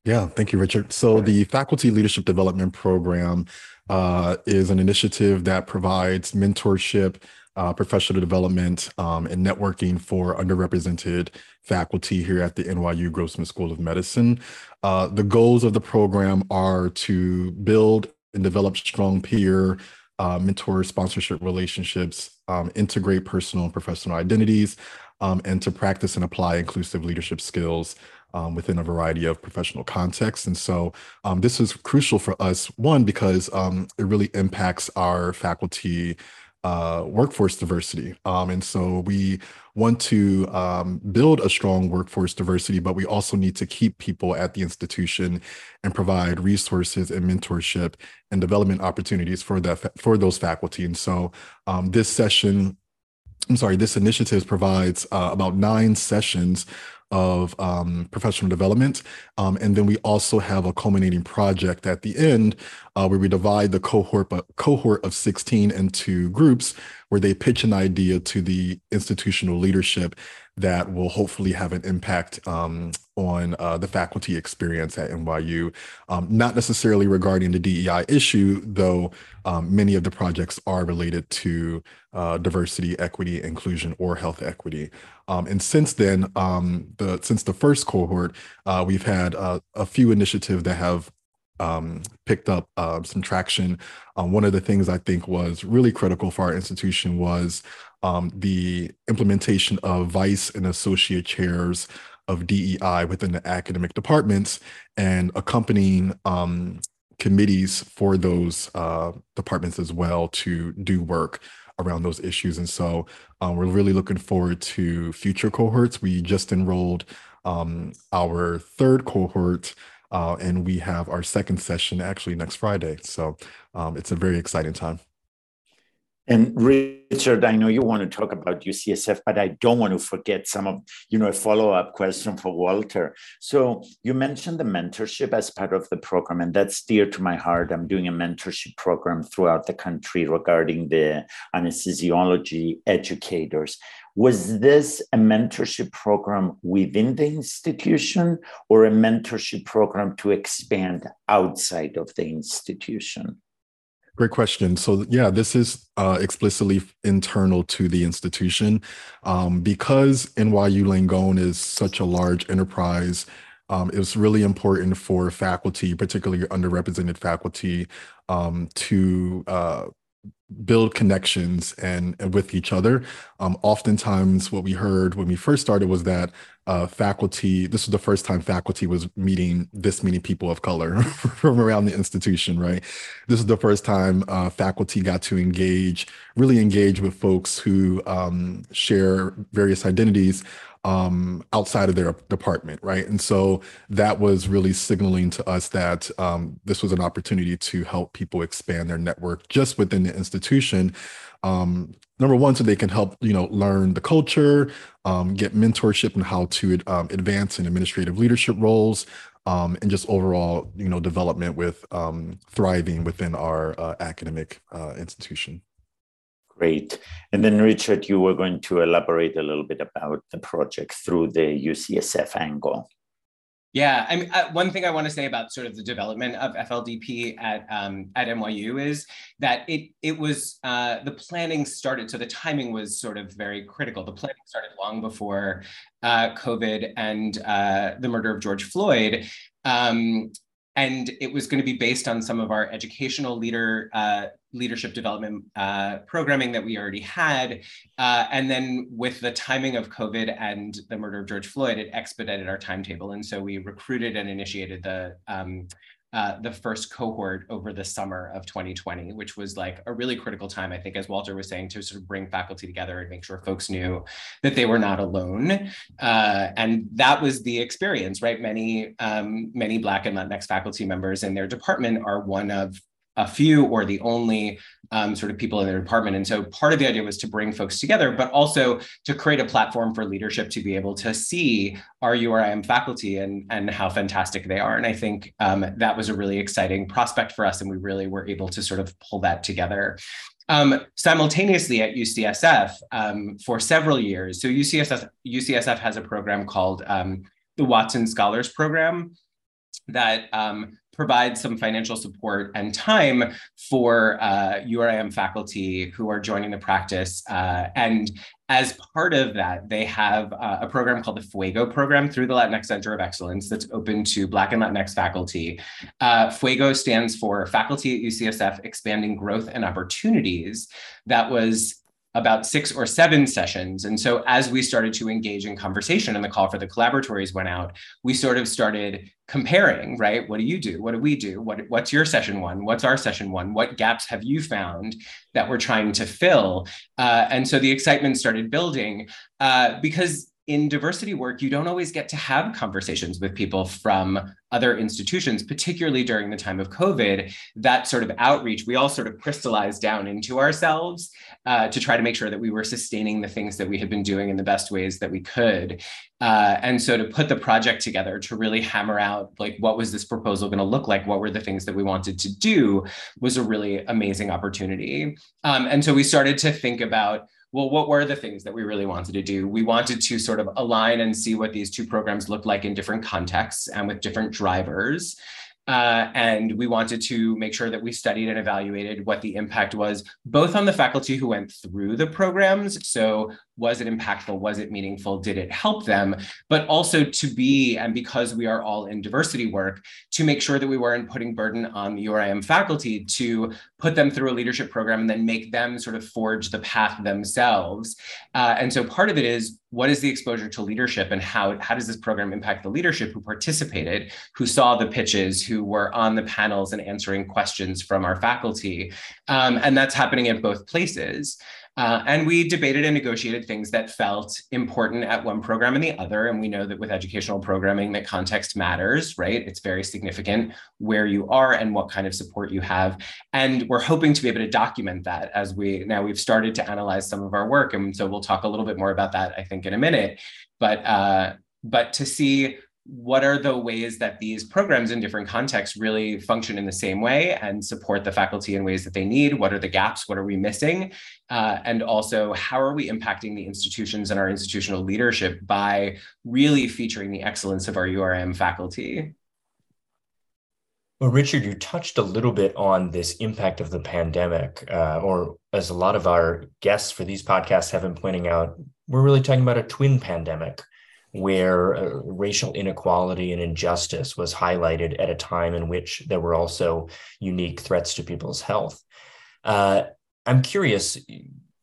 Yeah, thank you, Richard. So the Faculty Leadership Development Program uh, is an initiative that provides mentorship, uh, professional development, um, and networking for underrepresented faculty here at the NYU Grossman School of Medicine. Uh, the goals of the program are to build and develop strong peer uh, mentor sponsorship relationships, um, integrate personal and professional identities, um, and to practice and apply inclusive leadership skills um, within a variety of professional contexts. And so um, this is crucial for us, one, because um, it really impacts our faculty uh, workforce diversity. Um, and so we want to um, build a strong workforce diversity, but we also need to keep people at the institution and provide resources and mentorship and development opportunities for that for those faculty. And so um, this session I'm sorry, this initiative provides uh, about nine sessions of um, professional development. Um, and then we also have a culminating project at the end uh, where we divide the cohort, but cohort of 16 into groups where they pitch an idea to the institutional leadership that will hopefully have an impact um, on uh, the faculty experience at NYU. Um, not necessarily regarding the DEI issue, though um, many of the projects are related to uh, diversity, equity, inclusion, or health equity. Um, and since then, um, the since the first cohort, uh, we've had uh, a few initiatives that have um, picked up uh, some traction. Um, one of the things I think was really critical for our institution was um, the implementation of vice and associate chairs of DEI within the academic departments and accompanying um, committees for those uh, departments as well to do work around those issues. And so um, we're really looking forward to future cohorts. We just enrolled um, our third cohort uh, and we have our second session actually next Friday. So um, it's a very exciting time. And Richard, I know you want to talk about UCSF, but I don't want to forget some of, you know, a follow-up question for Walter. So you mentioned the mentorship as part of the program, and that's dear to my heart. I'm doing a mentorship program throughout the country regarding the anesthesiology educators. Was this a mentorship program within the institution or a mentorship program to expand outside of the institution? Great question. So yeah, this is uh, explicitly internal to the institution. Um, because NYU Langone is such a large enterprise, um, it was really important for faculty, particularly underrepresented faculty, um, to uh, build connections and, and with each other. Um, oftentimes, what we heard when we first started was that uh, faculty, this was the first time faculty was meeting this many people of color from around the institution, right? This is the first time uh, faculty got to engage, really engage with folks who um, share various identities um, outside of their department, right? And so that was really signaling to us that um, this was an opportunity to help people expand their network just within the institution um, number one, so they can help you know learn the culture, um, get mentorship and how to um, advance in administrative leadership roles, um, and just overall you know development with thriving within our uh, academic uh, institution. Great. And then, Richard, you were going to elaborate a little bit about the project through the UCSF angle. Yeah, I mean, uh, one thing I want to say about sort of the development of FLDP at um, at NYU is that it it was uh, the planning started. So the timing was sort of very critical. The planning started long before uh, COVID and uh, the murder of George Floyd. Um, and it was going to be based on some of our educational leader uh, leadership development uh, programming that we already had. Uh, and then with the timing of COVID and the murder of George Floyd, it expedited our timetable. And so we recruited and initiated the um, uh, the first cohort over the summer of 2020, which was like a really critical time, I think, as Walter was saying, to sort of bring faculty together and make sure folks knew that they were not alone. Uh, and that was the experience, right? Many, um, many Black and Latinx faculty members in their department are one of a few or the only um, sort of people in their department. And so part of the idea was to bring folks together, but also to create a platform for leadership to be able to see our URIM faculty and, and how fantastic they are. And I think um, that was a really exciting prospect for us. And we really were able to sort of pull that together. Um, simultaneously at UCSF um, for several years. So UCSF, UCSF has a program called um, the Watson Scholars Program that um, provide some financial support and time for uh, URIM faculty who are joining the practice. Uh, and as part of that, they have uh, a program called the Fuego program through the Latinx Center of Excellence that's open to Black and Latinx faculty. Uh, Fuego stands for Faculty at UCSF Expanding Growth and Opportunities. That was about six or seven sessions. And so as we started to engage in conversation and the call for the collaboratories went out, we sort of started comparing, right? What do you do? What do we do? What, what's your session one? What's our session one? What gaps have you found that we're trying to fill? Uh, and so the excitement started building uh, because in diversity work, you don't always get to have conversations with people from other institutions, particularly during the time of COVID. That sort of outreach, we all sort of crystallized down into ourselves uh, to try to make sure that we were sustaining the things that we had been doing in the best ways that we could. Uh, and so to put the project together to really hammer out like what was this proposal going to look like what were the things that we wanted to do was a really amazing opportunity um, and so we started to think about well, what were the things that we really wanted to do? We wanted to sort of align and see what these two programs looked like in different contexts and with different drivers. Uh, and we wanted to make sure that we studied and evaluated what the impact was, both on the faculty who went through the programs. So, was it impactful? Was it meaningful? Did it help them? But also to be, and because we are all in diversity work, to make sure that we weren't putting burden on the URIM faculty to put them through a leadership program and then make them sort of forge the path themselves. Uh, and so part of it is what is the exposure to leadership and how, how does this program impact the leadership who participated, who saw the pitches, who were on the panels and answering questions from our faculty. Um, and that's happening at both places. Uh, and we debated and negotiated things that felt important at one program and the other. And we know that with educational programming, that context matters, right? It's very significant where you are and what kind of support you have. And we're hoping to be able to document that as we now we've started to analyze some of our work. And so we'll talk a little bit more about that, I think, in a minute. But uh, but to see what are the ways that these programs in different contexts really function in the same way and support the faculty in ways that they need? What are the gaps? What are we missing? Uh, and also, how are we impacting the institutions and our institutional leadership by really featuring the excellence of our URM faculty? Well, Richard, you touched a little bit on this impact of the pandemic, uh, or as a lot of our guests for these podcasts have been pointing out, we're really talking about a twin pandemic where uh, racial inequality and injustice was highlighted at a time in which there were also unique threats to people's health. Uh, I'm curious.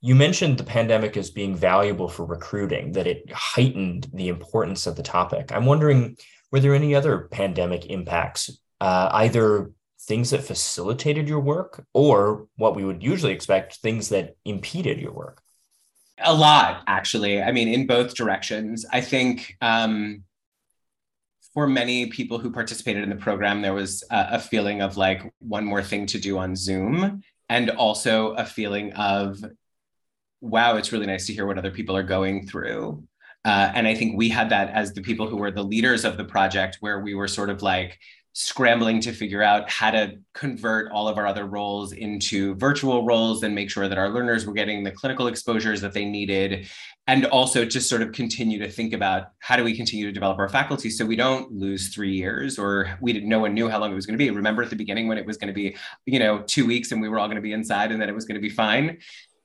You mentioned the pandemic as being valuable for recruiting, that it heightened the importance of the topic. I'm wondering, were there any other pandemic impacts, uh, either things that facilitated your work or what we would usually expect, things that impeded your work? A lot, actually. I mean, in both directions. I think um, for many people who participated in the program, there was a, a feeling of like one more thing to do on Zoom, and also a feeling of, wow, it's really nice to hear what other people are going through. Uh, and I think we had that as the people who were the leaders of the project, where we were sort of like, scrambling to figure out how to convert all of our other roles into virtual roles and make sure that our learners were getting the clinical exposures that they needed. And also just sort of continue to think about how do we continue to develop our faculty so we don't lose three years or we didn't no one knew how long it was going to be. Remember at the beginning when it was going to be you know two weeks and we were all going to be inside and then it was going to be fine?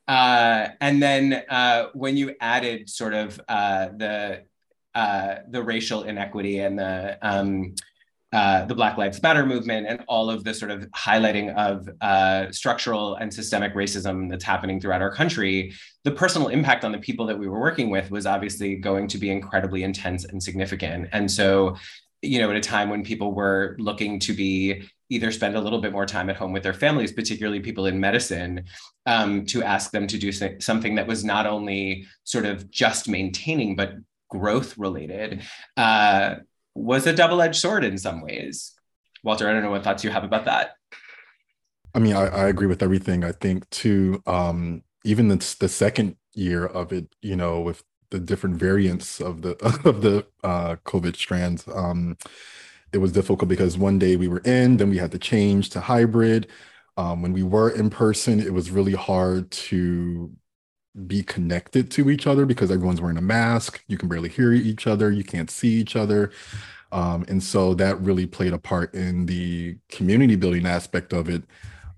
Uh, and then uh, when you added sort of uh, the uh, the racial inequity and the um, uh, the Black Lives Matter movement and all of the sort of highlighting of uh, structural and systemic racism that's happening throughout our country, the personal impact on the people that we were working with was obviously going to be incredibly intense and significant. And so, you know, at a time when people were looking to be either spend a little bit more time at home with their families, particularly people in medicine, um, to ask them to do something that was not only sort of just maintaining, but growth related. Uh, was a double-edged sword in some ways. Walter, I don't know what thoughts you have about that. I mean, I, I agree with everything. I think too, um, even the, the second year of it, you know, with the different variants of the of the uh, COVID strands, um, it was difficult because one day we were in, then we had to change to hybrid. Um, when we were in person, it was really hard to be connected to each other because everyone's wearing a mask. You can barely hear each other. You can't see each other. Um, and so that really played a part in the community building aspect of it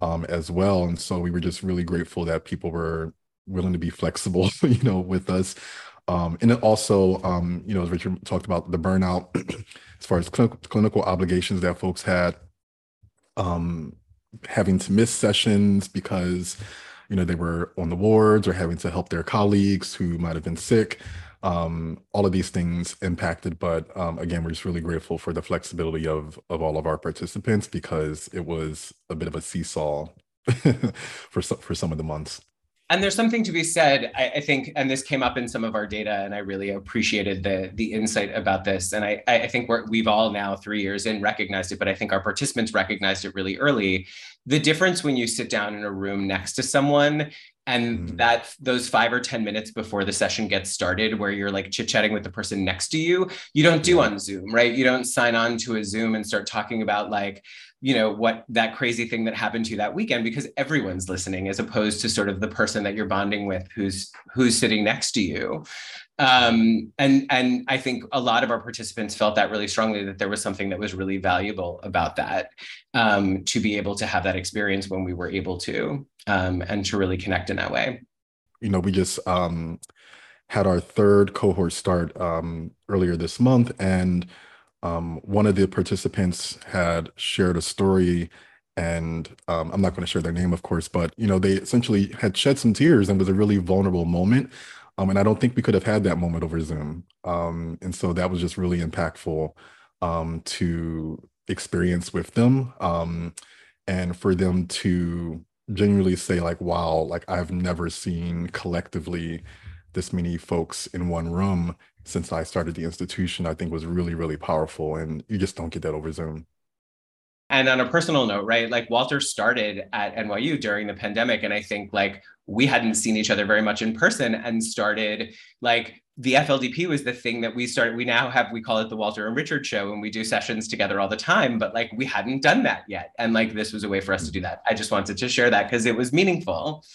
um, as well. And so we were just really grateful that people were willing to be flexible, you know, with us. Um, and also, um, you know, as Richard talked about the burnout, as far as clinical, clinical obligations that folks had, um, having to miss sessions because you know they were on the wards or having to help their colleagues who might have been sick. Um, all of these things impacted but um, again we're just really grateful for the flexibility of of all of our participants because it was a bit of a seesaw for some, for some of the months. And there's something to be said I, I, think and this came up in some of our data and i really appreciated the the insight about this. And i i think we're, we've all now three years in recognized it but i think our participants recognized it really early the difference when you sit down in a room next to someone and mm. that those five or 10 minutes before the session gets started, where you're like chit chatting with the person next to you, you don't do on Zoom, right? You don't sign on to a Zoom and start talking about like, you know, what that crazy thing that happened to you that weekend because everyone's listening as opposed to sort of the person that you're bonding with who's who's sitting next to you. Um, and and I think a lot of our participants felt that really strongly that there was something that was really valuable about that um, to be able to have that experience when we were able to um, and to really connect in that way. You know, we just um, had our third cohort start um, earlier this month, and um, one of the participants had shared a story and um, I'm not going to share their name, of course, but you know, they essentially had shed some tears and was a really vulnerable moment. Um, and I don't think we could have had that moment over Zoom. Um, and so that was just really impactful um, to experience with them um, and for them to genuinely say like, wow, like I've never seen collectively this many folks in one room since I started the institution, I think was really, really powerful. And you just don't get that over Zoom. And on a personal note, right, like Walter started at NYU during the pandemic. And I think like we hadn't seen each other very much in person and started like the FLDP was the thing that we started. We now have, we call it the Walter and Richard show, and we do sessions together all the time, but like we hadn't done that yet. And like this was a way for us to do that. I just wanted to share that because it was meaningful.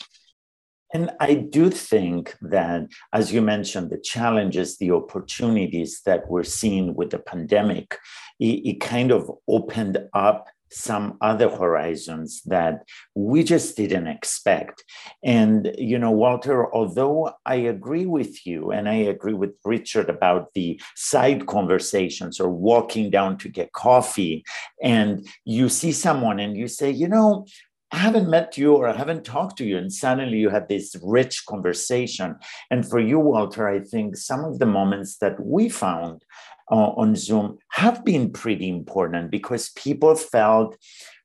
And I do think that, as you mentioned, the challenges, the opportunities that we're seeing with the pandemic, it, it kind of opened up some other horizons that we just didn't expect. And, you know, Walter, although I agree with you and I agree with Richard about the side conversations or walking down to get coffee, and you see someone and you say, you know, I haven't met you or I haven't talked to you, and suddenly you have this rich conversation. And for you, Walter, I think some of the moments that we found uh, on Zoom have been pretty important because people felt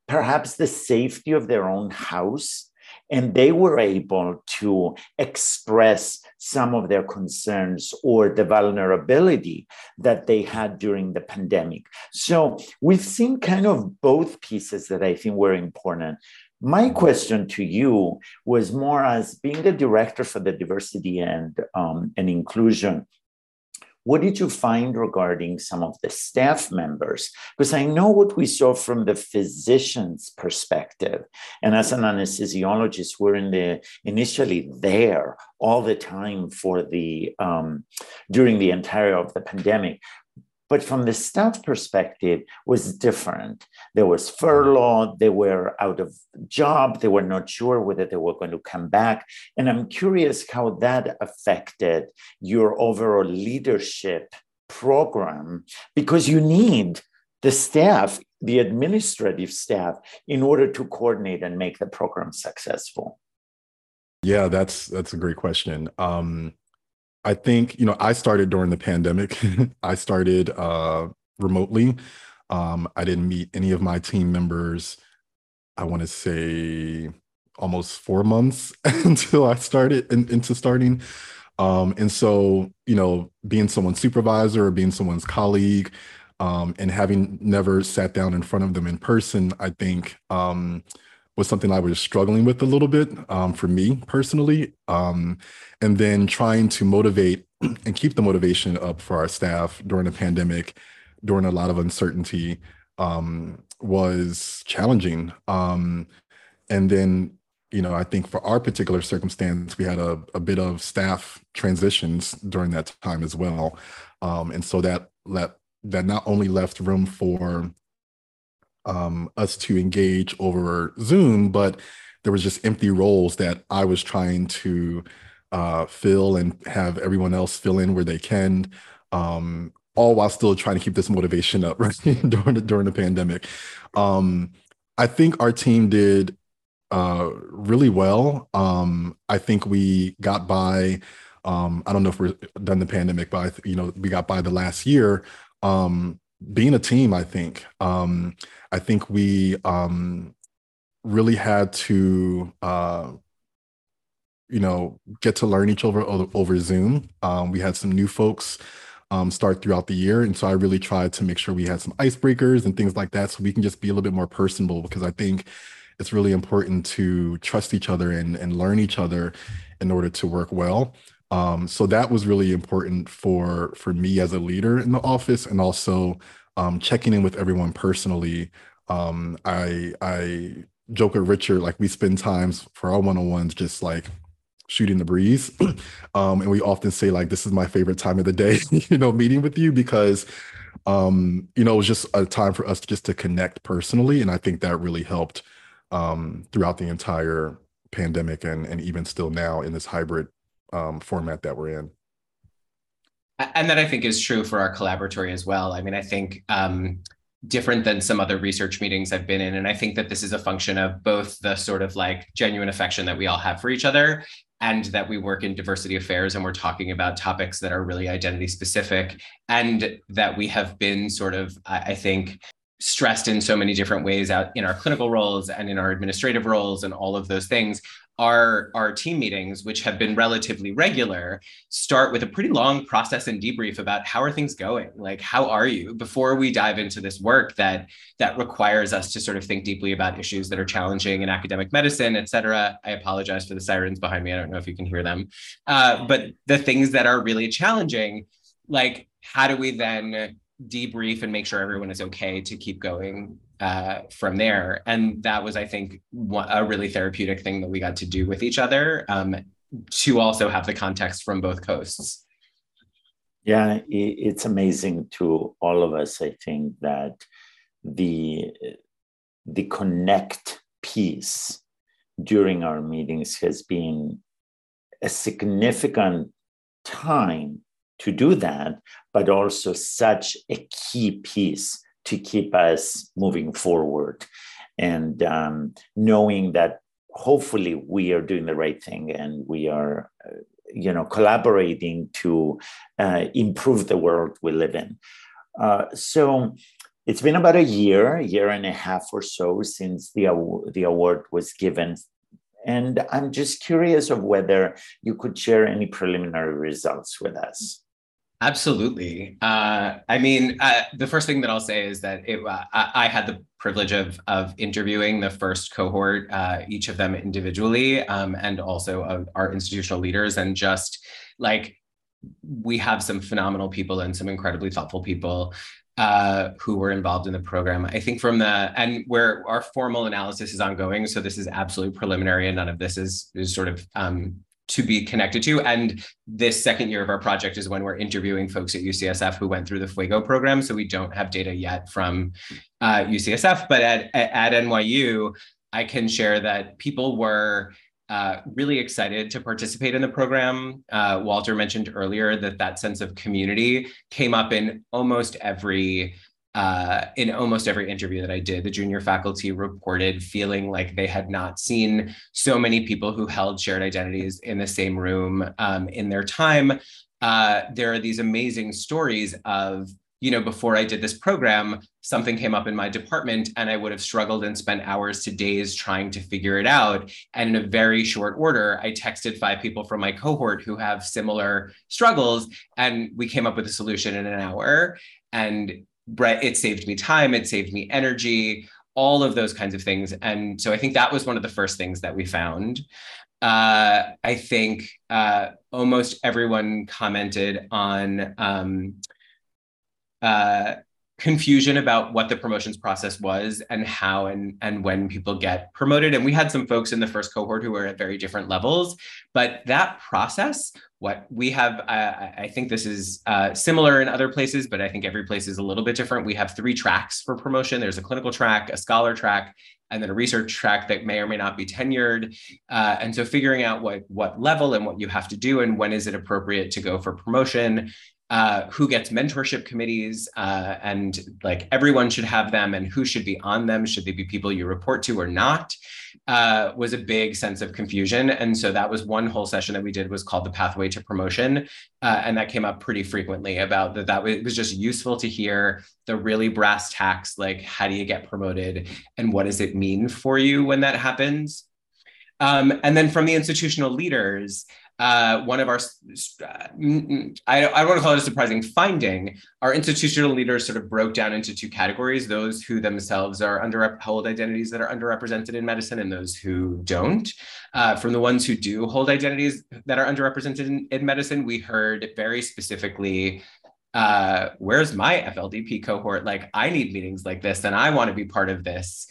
perhaps the safety of their own house and they were able to express some of their concerns or the vulnerability that they had during the pandemic. So we've seen kind of both pieces that I think were important. My question to you was more as being the director for the diversity and, um, and inclusion what did you find regarding some of the staff members? Because I know what we saw from the physician's perspective. And as an anesthesiologist, we're in the initially there all the time for the um, during the entire of the pandemic but from the staff perspective was different. There was furlough they were out of job they were not sure whether they were going to come back. And i'm curious how that affected your overall leadership program because you need the staff the administrative staff in order to coordinate and make the program successful. Yeah that's that's a great question. Um I think, you know, I started during the pandemic. I started uh, remotely. Um, I didn't meet any of my team members, I want to say almost four months until I started in, into starting. Um, and so, you know, being someone's supervisor or being someone's colleague um, and having never sat down in front of them in person, I think um, was something I was struggling with a little bit um, for me personally. Um, and then trying to motivate and keep the motivation up for our staff during the pandemic, during a lot of uncertainty, um, was challenging. Um, and then, you know, I think for our particular circumstance, we had a, a bit of staff transitions during that time as well. Um, and so that let that not only left room for um, us to engage over Zoom, but there was just empty roles that I was trying to uh, fill and have everyone else fill in where they can, um, all while still trying to keep this motivation up right during the during the pandemic. Um, I think our team did uh, really well. Um, I think we got by. Um, I don't know if we're done the pandemic, but you know we got by the last year um, being a team. I think. Um, I think we um, really had to, uh, you know, get to learn each other over, over Zoom. Um, we had some new folks um, start throughout the year, and so I really tried to make sure we had some icebreakers and things like that, so we can just be a little bit more personable. Because I think it's really important to trust each other and and learn each other in order to work well. Um, so that was really important for for me as a leader in the office, and also um, checking in with everyone personally. Um, I I joke with Richard like we spend times for our one on ones just like shooting the breeze, um, and we often say like this is my favorite time of the day, you know, meeting with you because um, you know it was just a time for us just to connect personally, and I think that really helped um, throughout the entire pandemic and and even still now in this hybrid um, format that we're in and that I think is true for our collaboratory as well. I mean, I think um, different than some other research meetings I've been in, and I think that this is a function of both the sort of like genuine affection that we all have for each other, and that we work in diversity affairs and we're talking about topics that are really identity specific, and that we have been sort of, I think, stressed in so many different ways out in our clinical roles and in our administrative roles and all of those things our our team meetings which have been relatively regular start with a pretty long process and debrief about how are things going? Like how are you? Before we dive into this work that that requires us to sort of think deeply about issues that are challenging in academic medicine et cetera. I apologize for the sirens behind me. I don't know if you can hear them. Uh, but the things that are really challenging like how do we then debrief and make sure everyone is okay to keep going uh, from there. And that was, I think, a really therapeutic thing that we got to do with each other um, to also have the context from both coasts. Yeah, it's amazing to all of us. I think that the the connect piece during our meetings has been a significant time to do that, but also such a key piece to keep us moving forward. and um, knowing that hopefully we are doing the right thing and we are uh, you know collaborating to uh, improve the world we live in. Uh, so it's been about a year year and a half or so since the, the award was given. And i'm just curious of whether you could share any preliminary results with us Absolutely. Uh, I mean, uh, the first thing that I'll say is that it, uh, I, I, had the privilege of of interviewing the first cohort, uh, each of them individually, um, and also our institutional leaders, and just like we have some phenomenal people and some incredibly thoughtful people uh, who were involved in the program. I think from the and where our formal analysis is ongoing, so this is absolutely preliminary, and none of this is is sort of um, to be connected to. And this second year of our project is when we're interviewing folks at UCSF who went through the Fuego program. So we don't have data yet from uh, UCSF, but at, at, NYU, I can share that people were uh, really excited to participate in the program. Uh, Walter mentioned earlier that that sense of community came up in almost every uh, in almost every interview that I did, the junior faculty reported feeling like they had not seen so many people who held shared identities in the same room um, in their time. Uh, there are these amazing stories of, you know, before I did this program, something came up in my department and I would have struggled and spent hours to days trying to figure it out. And in a very short order, I texted five people from my cohort who have similar struggles, and we came up with a solution in an hour. And it saved me time, it saved me energy, all of those kinds of things. And so I think that was one of the first things that we found. Uh, I think uh, almost everyone commented on um, uh, confusion about what the promotions process was and how and and when people get promoted and we had some folks in the first cohort who were at very different levels but that process what we have uh, i think this is uh, similar in other places but i think every place is a little bit different. We have three tracks for promotion. There's a clinical track a scholar track and then a research track that may or may not be tenured. Uh, and so figuring out what what level and what you have to do and when is it appropriate to go for promotion uh, who gets mentorship committees uh, and like everyone should have them and who should be on them should they be people you report to or not uh, was a big sense of confusion. And so that was one whole session that we did was called the pathway to promotion uh, and that came up pretty frequently about that that it was just useful to hear the really brass tacks like how do you get promoted and what does it mean for you when that happens? Um, and then from the institutional leaders uh, one of our, uh, I, I don't want to call it a surprising finding, our institutional leaders sort of broke down into two categories those who themselves are under hold identities that are underrepresented in medicine and those who don't. Uh, from the ones who do hold identities that are underrepresented in, in medicine, we heard very specifically uh, where's my FLDP cohort? Like, I need meetings like this and I want to be part of this.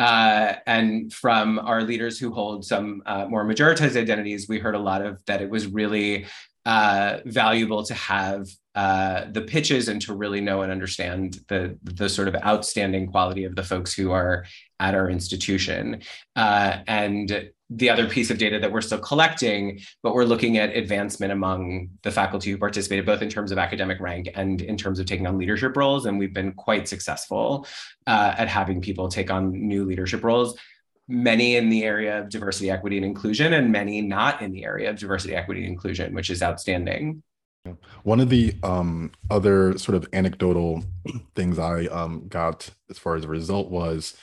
Uh, and from our leaders who hold some uh, more majoritized identities, we heard a lot of that it was really uh, valuable to have uh, the pitches and to really know and understand the the sort of outstanding quality of the folks who are at our institution. Uh, and the other piece of data that we're still collecting, but we're looking at advancement among the faculty who participated, both in terms of academic rank and in terms of taking on leadership roles. And we've been quite successful uh, at having people take on new leadership roles, many in the area of diversity, equity, and inclusion, and many not in the area of diversity, equity, and inclusion, which is outstanding. One of the um, other sort of anecdotal things I um, got as far as a result was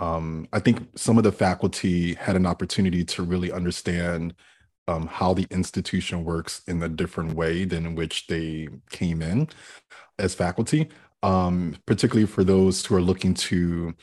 um, I think some of the faculty had an opportunity to really understand um, how the institution works in a different way than in which they came in as faculty, um, particularly for those who are looking to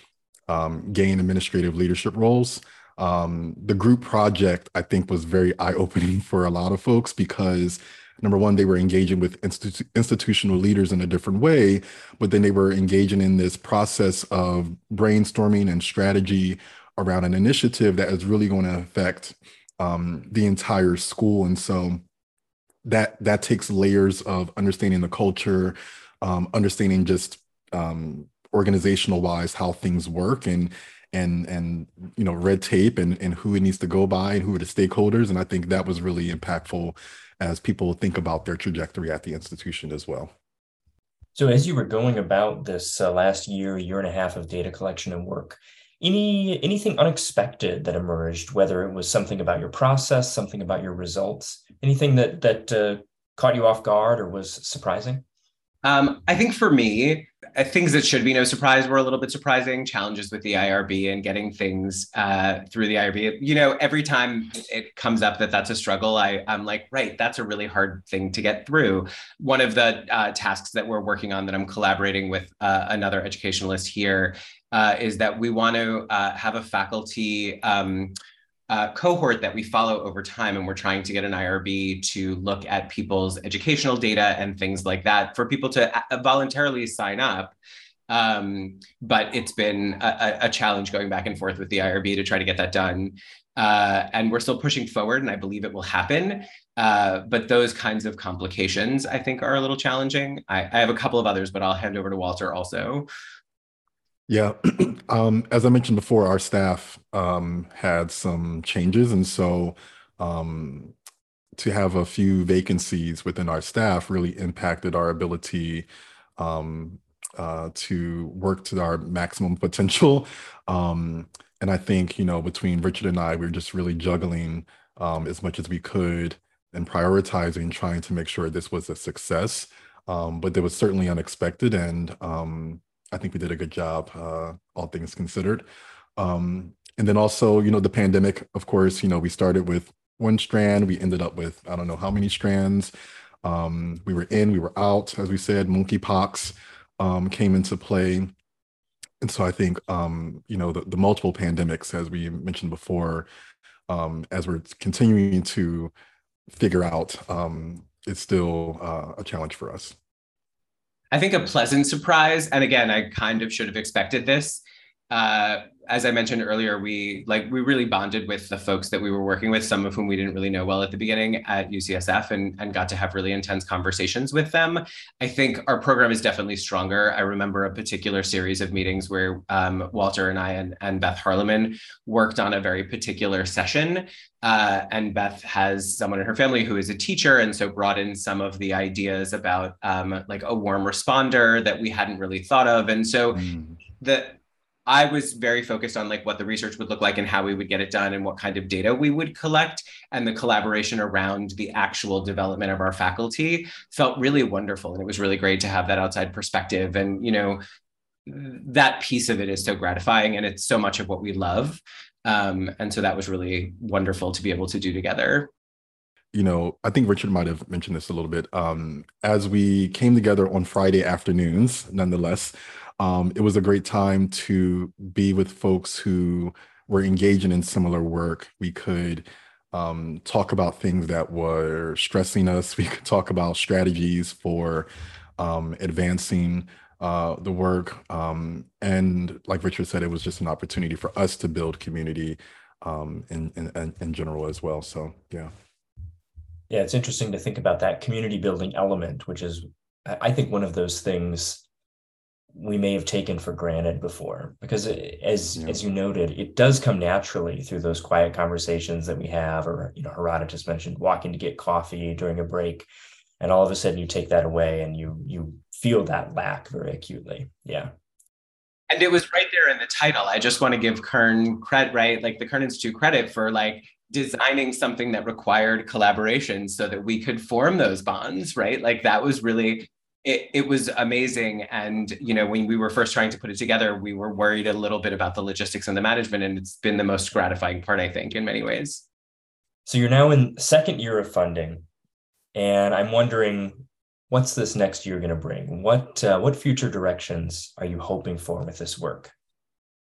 um, gain administrative leadership roles. Um, the group project, I think, was very eye opening for a lot of folks because number one, they were engaging with institu- institutional leaders in a different way, but then they were engaging in this process of brainstorming and strategy around an initiative that is really going to affect um, the entire school. And so that that takes layers of understanding the culture, um, understanding just um, organizational wise how things work and and and you know red tape and and who it needs to go by and who are the stakeholders and i think that was really impactful as people think about their trajectory at the institution as well. So, as you were going about this uh, last year, year and a half of data collection and work, any anything unexpected that emerged, whether it was something about your process, something about your results, anything that that uh, caught you off guard or was surprising? Um, I think for me, things that should be no surprise were a little bit surprising. Challenges with the IRB and getting things uh, through the IRB. You know, every time it comes up that that's a struggle, I, I'm like, right, that's a really hard thing to get through. One of the uh, tasks that we're working on that I'm collaborating with uh, another educationalist here uh, is that we want to uh, have a faculty. Um, uh, cohort that we follow over time, and we're trying to get an IRB to look at people's educational data and things like that for people to uh, voluntarily sign up. Um, but it's been a, a, challenge going back and forth with the IRB to try to get that done. Uh, and we're still pushing forward, and I believe it will happen. Uh, but those kinds of complications, I think, are a little challenging. I, I have a couple of others, but I'll hand over to Walter also. Yeah, um, as I mentioned before, our staff um, had some changes, and so um, to have a few vacancies within our staff really impacted our ability um, uh, to work to our maximum potential. Um, and I think you know between Richard and I, we are just really juggling um, as much as we could and prioritizing, trying to make sure this was a success. but it was certainly unexpected, and I think we did a good job, uh, all things considered. Um, and then also, you know, the pandemic, of course, you know, we started with one strand, we ended up with, I don't know how many strands. Um, we were in, we were out, as we said, monkeypox um, came into play. And so I think, um, you know, the, the, multiple pandemics, as we mentioned before, um, as we're continuing to figure out, um, it's still uh, a challenge for us. I think a pleasant surprise, and again, I kind of should have expected this. Uh, as I mentioned earlier, we like we really bonded with the folks that we were working with, some of whom we didn't really know well at the beginning at UCSF, and and got to have really intense conversations with them. I think our program is definitely stronger. I remember a particular series of meetings where um, Walter and I and, and Beth Harleman worked on a very particular session, uh, and Beth has someone in her family who is a teacher, and so brought in some of the ideas about um, like a warm responder that we hadn't really thought of, and so. Mm. The, I was very focused on like what the research would look like and how we would get it done and what kind of data we would collect. And the collaboration around the actual development of our faculty felt really wonderful. And it was really great to have that outside perspective. And you know that piece of it is so gratifying and it's so much of what we love. Um, and so that was really wonderful to be able to do together. You know, I think Richard might have mentioned this a little bit. Um, as we came together on Friday afternoons, nonetheless, um, it was a great time to be with folks who were engaging in similar work. We could um, talk about things that were stressing us. We could talk about strategies for um, advancing uh, the work. Um, and like Richard said, it was just an opportunity for us to build community um, in, in, in general as well. So, yeah. Yeah, it's interesting to think about that community building element, which is, I think, one of those things we may have taken for granted before. Because it, as yeah. as you noted it does come naturally through those quiet conversations that we have or you know Herodotos mentioned walking to get coffee during a break and all of a sudden you take that away and you you feel that lack very acutely. Yeah. And it was right there in the title. I just want to give Kern credit right like the Kern institute credit for like designing something that required collaboration so that we could form those bonds right? Like that was really it, it was amazing. And, you know, when we were first trying to put it together, we were worried a little bit about the logistics and the management. And it's been the most gratifying part, I think, in many ways. So you're now in second year of funding. And I'm wondering, what's this next year going to bring? What, uh, what future directions are you hoping for with this work?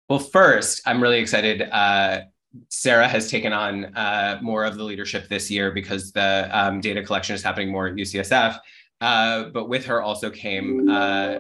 Well, first, I'm really excited. Uh, Sarah has taken on uh, more of the leadership this year because the um, data collection is happening more at UCSF. Uh, but with her also came uh,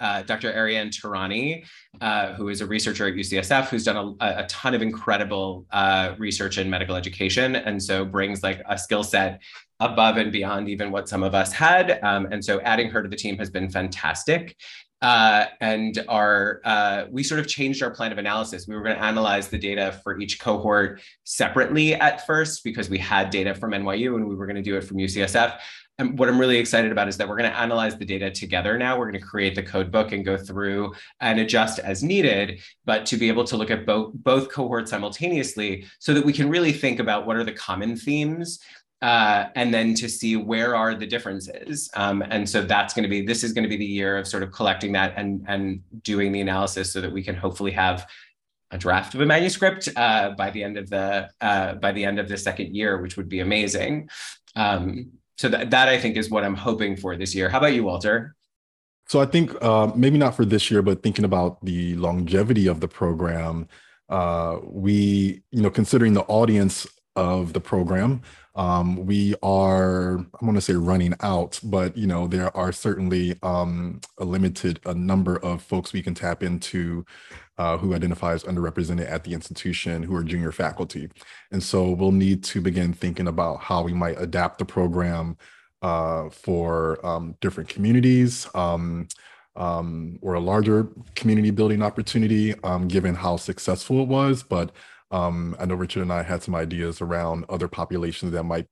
uh, Dr. Ariane Tehrani, uh, who is a researcher at UCSF, who's done a, a ton of incredible uh, research in medical education, and so brings like a skill set above and beyond even what some of us had. Um, and so adding her to the team has been fantastic. Uh, and our uh, we sort of changed our plan of analysis. We were going to analyze the data for each cohort separately at first because we had data from NYU and we were going to do it from UCSF. And what I'm really excited about is that we're going to analyze the data together now. We're going to create the code book and go through and adjust as needed, but to be able to look at both both cohorts simultaneously so that we can really think about what are the common themes uh, and then to see where are the differences. Um, and so that's going to be this is going to be the year of sort of collecting that and and doing the analysis so that we can hopefully have a draft of a manuscript uh, by the end of the uh, by the end of the second year, which would be amazing. Um, so that that I think is what I'm hoping for this year. How about you, Walter? So I think uh, maybe not for this year, but thinking about the longevity of the program, uh, we you know considering the audience of the program, um, we are i want to say running out but you know there are certainly um, a limited a number of folks we can tap into uh, who identify as underrepresented at the institution who are junior faculty. And so we'll need to begin thinking about how we might adapt the program uh, for um, different communities um, um, or a larger community building opportunity um, given how successful it was. But um, I know Richard and I had some ideas around other populations that might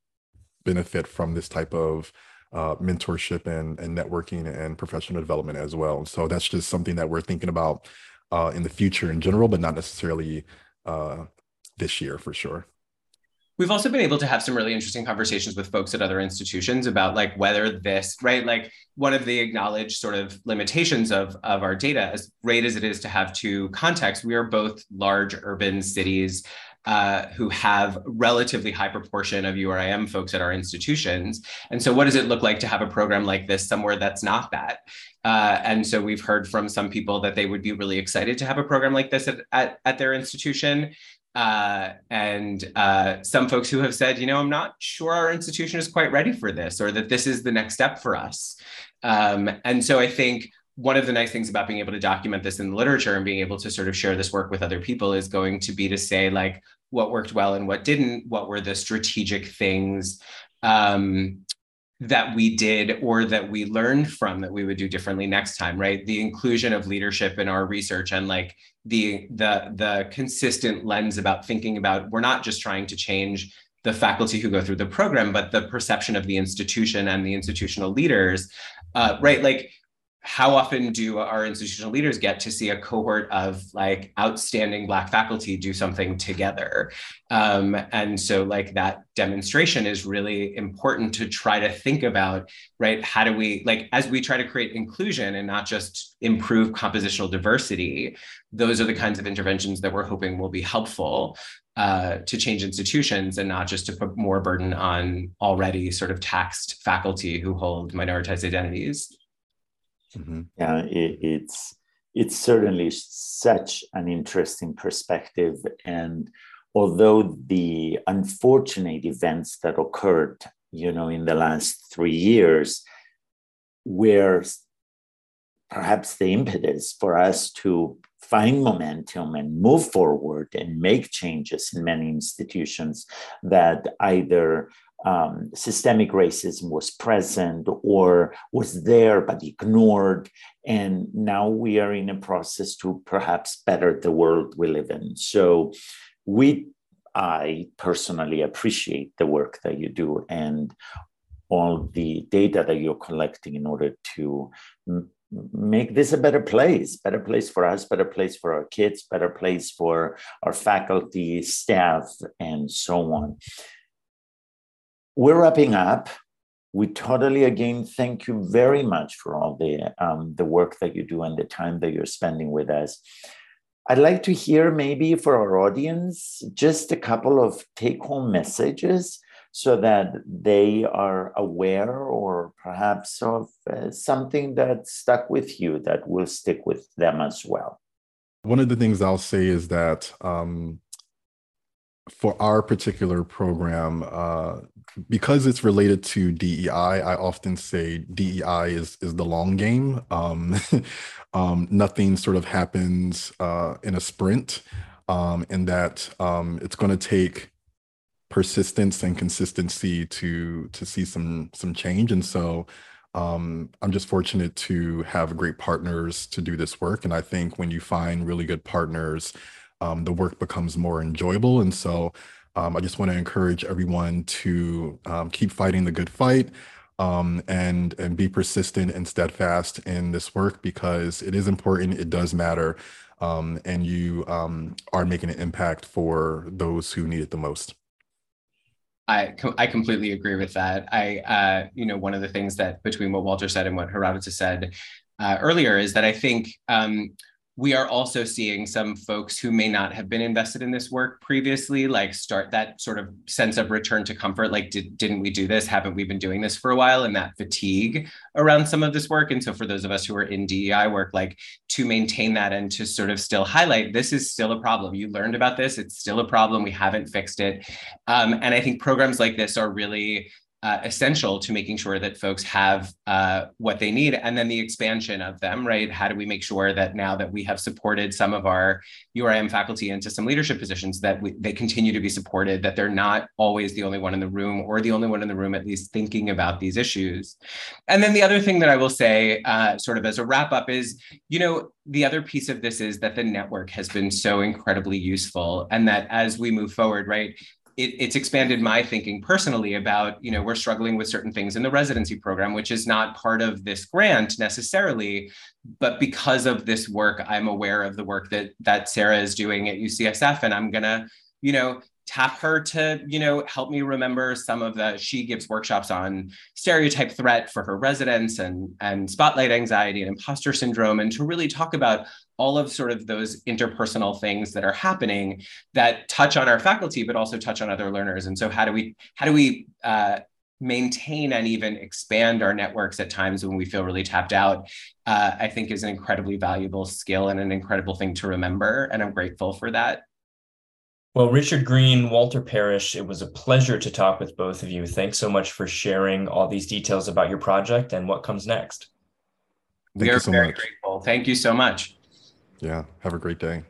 benefit from this type of uh, mentorship and, and networking and professional development as well. So that's just something that we're thinking about uh, in the future in general, but not necessarily uh, this year for sure. We've also been able to have some really interesting conversations with folks at other institutions about like whether this, right? Like one of the acknowledged sort of limitations of, of our data, as great as it is to have two contexts, we are both large urban cities uh, who have relatively high proportion of URIM folks at our institutions. And so what does it look like to have a program like this somewhere that's not that? Uh, and so we've heard from some people that they would be really excited to have a program like this at, at, at their institution. Uh, and uh, some folks who have said, you know, I'm not sure our institution is quite ready for this or that this is the next step for us. Um, and so I think one of the nice things about being able to document this in the literature and being able to sort of share this work with other people is going to be to say, like, what worked well and what didn't, what were the strategic things um, that we did or that we learned from that we would do differently next time right? The inclusion of leadership in our research and like the the the consistent lens about thinking about we're not just trying to change the faculty who go through the program but the perception of the institution and the institutional leaders uh, right? Like how often do our institutional leaders get to see a cohort of like outstanding black faculty do something together? Um, and so like that demonstration is really important to try to think about right how do we like as we try to create inclusion and not just improve compositional diversity those are the kinds of interventions that we're hoping will be helpful uh, to change institutions and not just to put more burden on already sort of taxed faculty who hold minoritized identities Mm-hmm. Yeah, it, it's it's certainly such an interesting perspective, and although the unfortunate events that occurred, you know, in the last three years, were perhaps the impetus for us to find momentum and move forward and make changes in many institutions that either um, systemic racism was present or was there but ignored. And now we are in a process to perhaps better the world we live in. So we, I personally appreciate the work that you do and all the data that you're collecting in order to m- make this a better place, better place for us, better place for our kids, better place for our faculty, staff, and so on we're wrapping up. We totally again thank you very much for all the um, the work that you do and the time that you're spending with us. I'd like to hear maybe for our audience just a couple of take home messages so that they are aware or perhaps of uh, something that stuck with you that will stick with them as well. One of the things I'll say is that um, for our particular program, uh, because it's related to DEI, I often say DEI is is the long game. Um, um, nothing sort of happens uh, in a sprint, um, and that um, it's going to take persistence and consistency to to see some some change. And so, um, I'm just fortunate to have great partners to do this work. And I think when you find really good partners, um, the work becomes more enjoyable. And so um, I just want to encourage everyone to um, keep fighting the good fight. um, and and be persistent and steadfast in this work because it is important. It does matter, um, and you um, are making an impact for those who need it the most. I, I completely agree with that. I, uh, you know, one of the things that between what Walter said and what Herodotos said uh, earlier is that I think um, we are also seeing some folks who may not have been invested in this work previously like start that sort of sense of return to comfort like did, didn't we do this? Haven't we been doing this for a while? And that fatigue around some of this work. And so for those of us who are in dei work like to maintain that and to sort of still highlight this is still a problem. You learned about this. It's still a problem. We haven't fixed it. Um, and i think programs like this are really uh, essential to making sure that folks have uh, what they need and then the expansion of them right? How do we make sure that now that we have supported some of our urim faculty into some leadership positions that we, they continue to be supported that they're not always the only one in the room or the only one in the room at least thinking about these issues? And then the other thing that i will say uh, sort of as a wrap up is you know the other piece of this is that the network has been so incredibly useful and that as we move forward right it, it's expanded my thinking personally about, you know, we're struggling with certain things in the residency program, which is not part of this grant necessarily, but because of this work, I'm aware of the work that that Sarah is doing at UCSF, and I'm gonna, you know, tap her to you know help me remember some of the she gives workshops on stereotype threat for her residents and and spotlight anxiety and imposter syndrome and to really talk about all of sort of those interpersonal things that are happening that touch on our faculty but also touch on other learners and so how do we how do we uh, maintain and even expand our networks at times when we feel really tapped out uh, i think is an incredibly valuable skill and an incredible thing to remember and i'm grateful for that well, Richard Greene, Walter Parrish, it was a pleasure to talk with both of you. Thanks so much for sharing all these details about your project and what comes next. Thank we are so very much. grateful. Thank you so much. Yeah. Have a great day.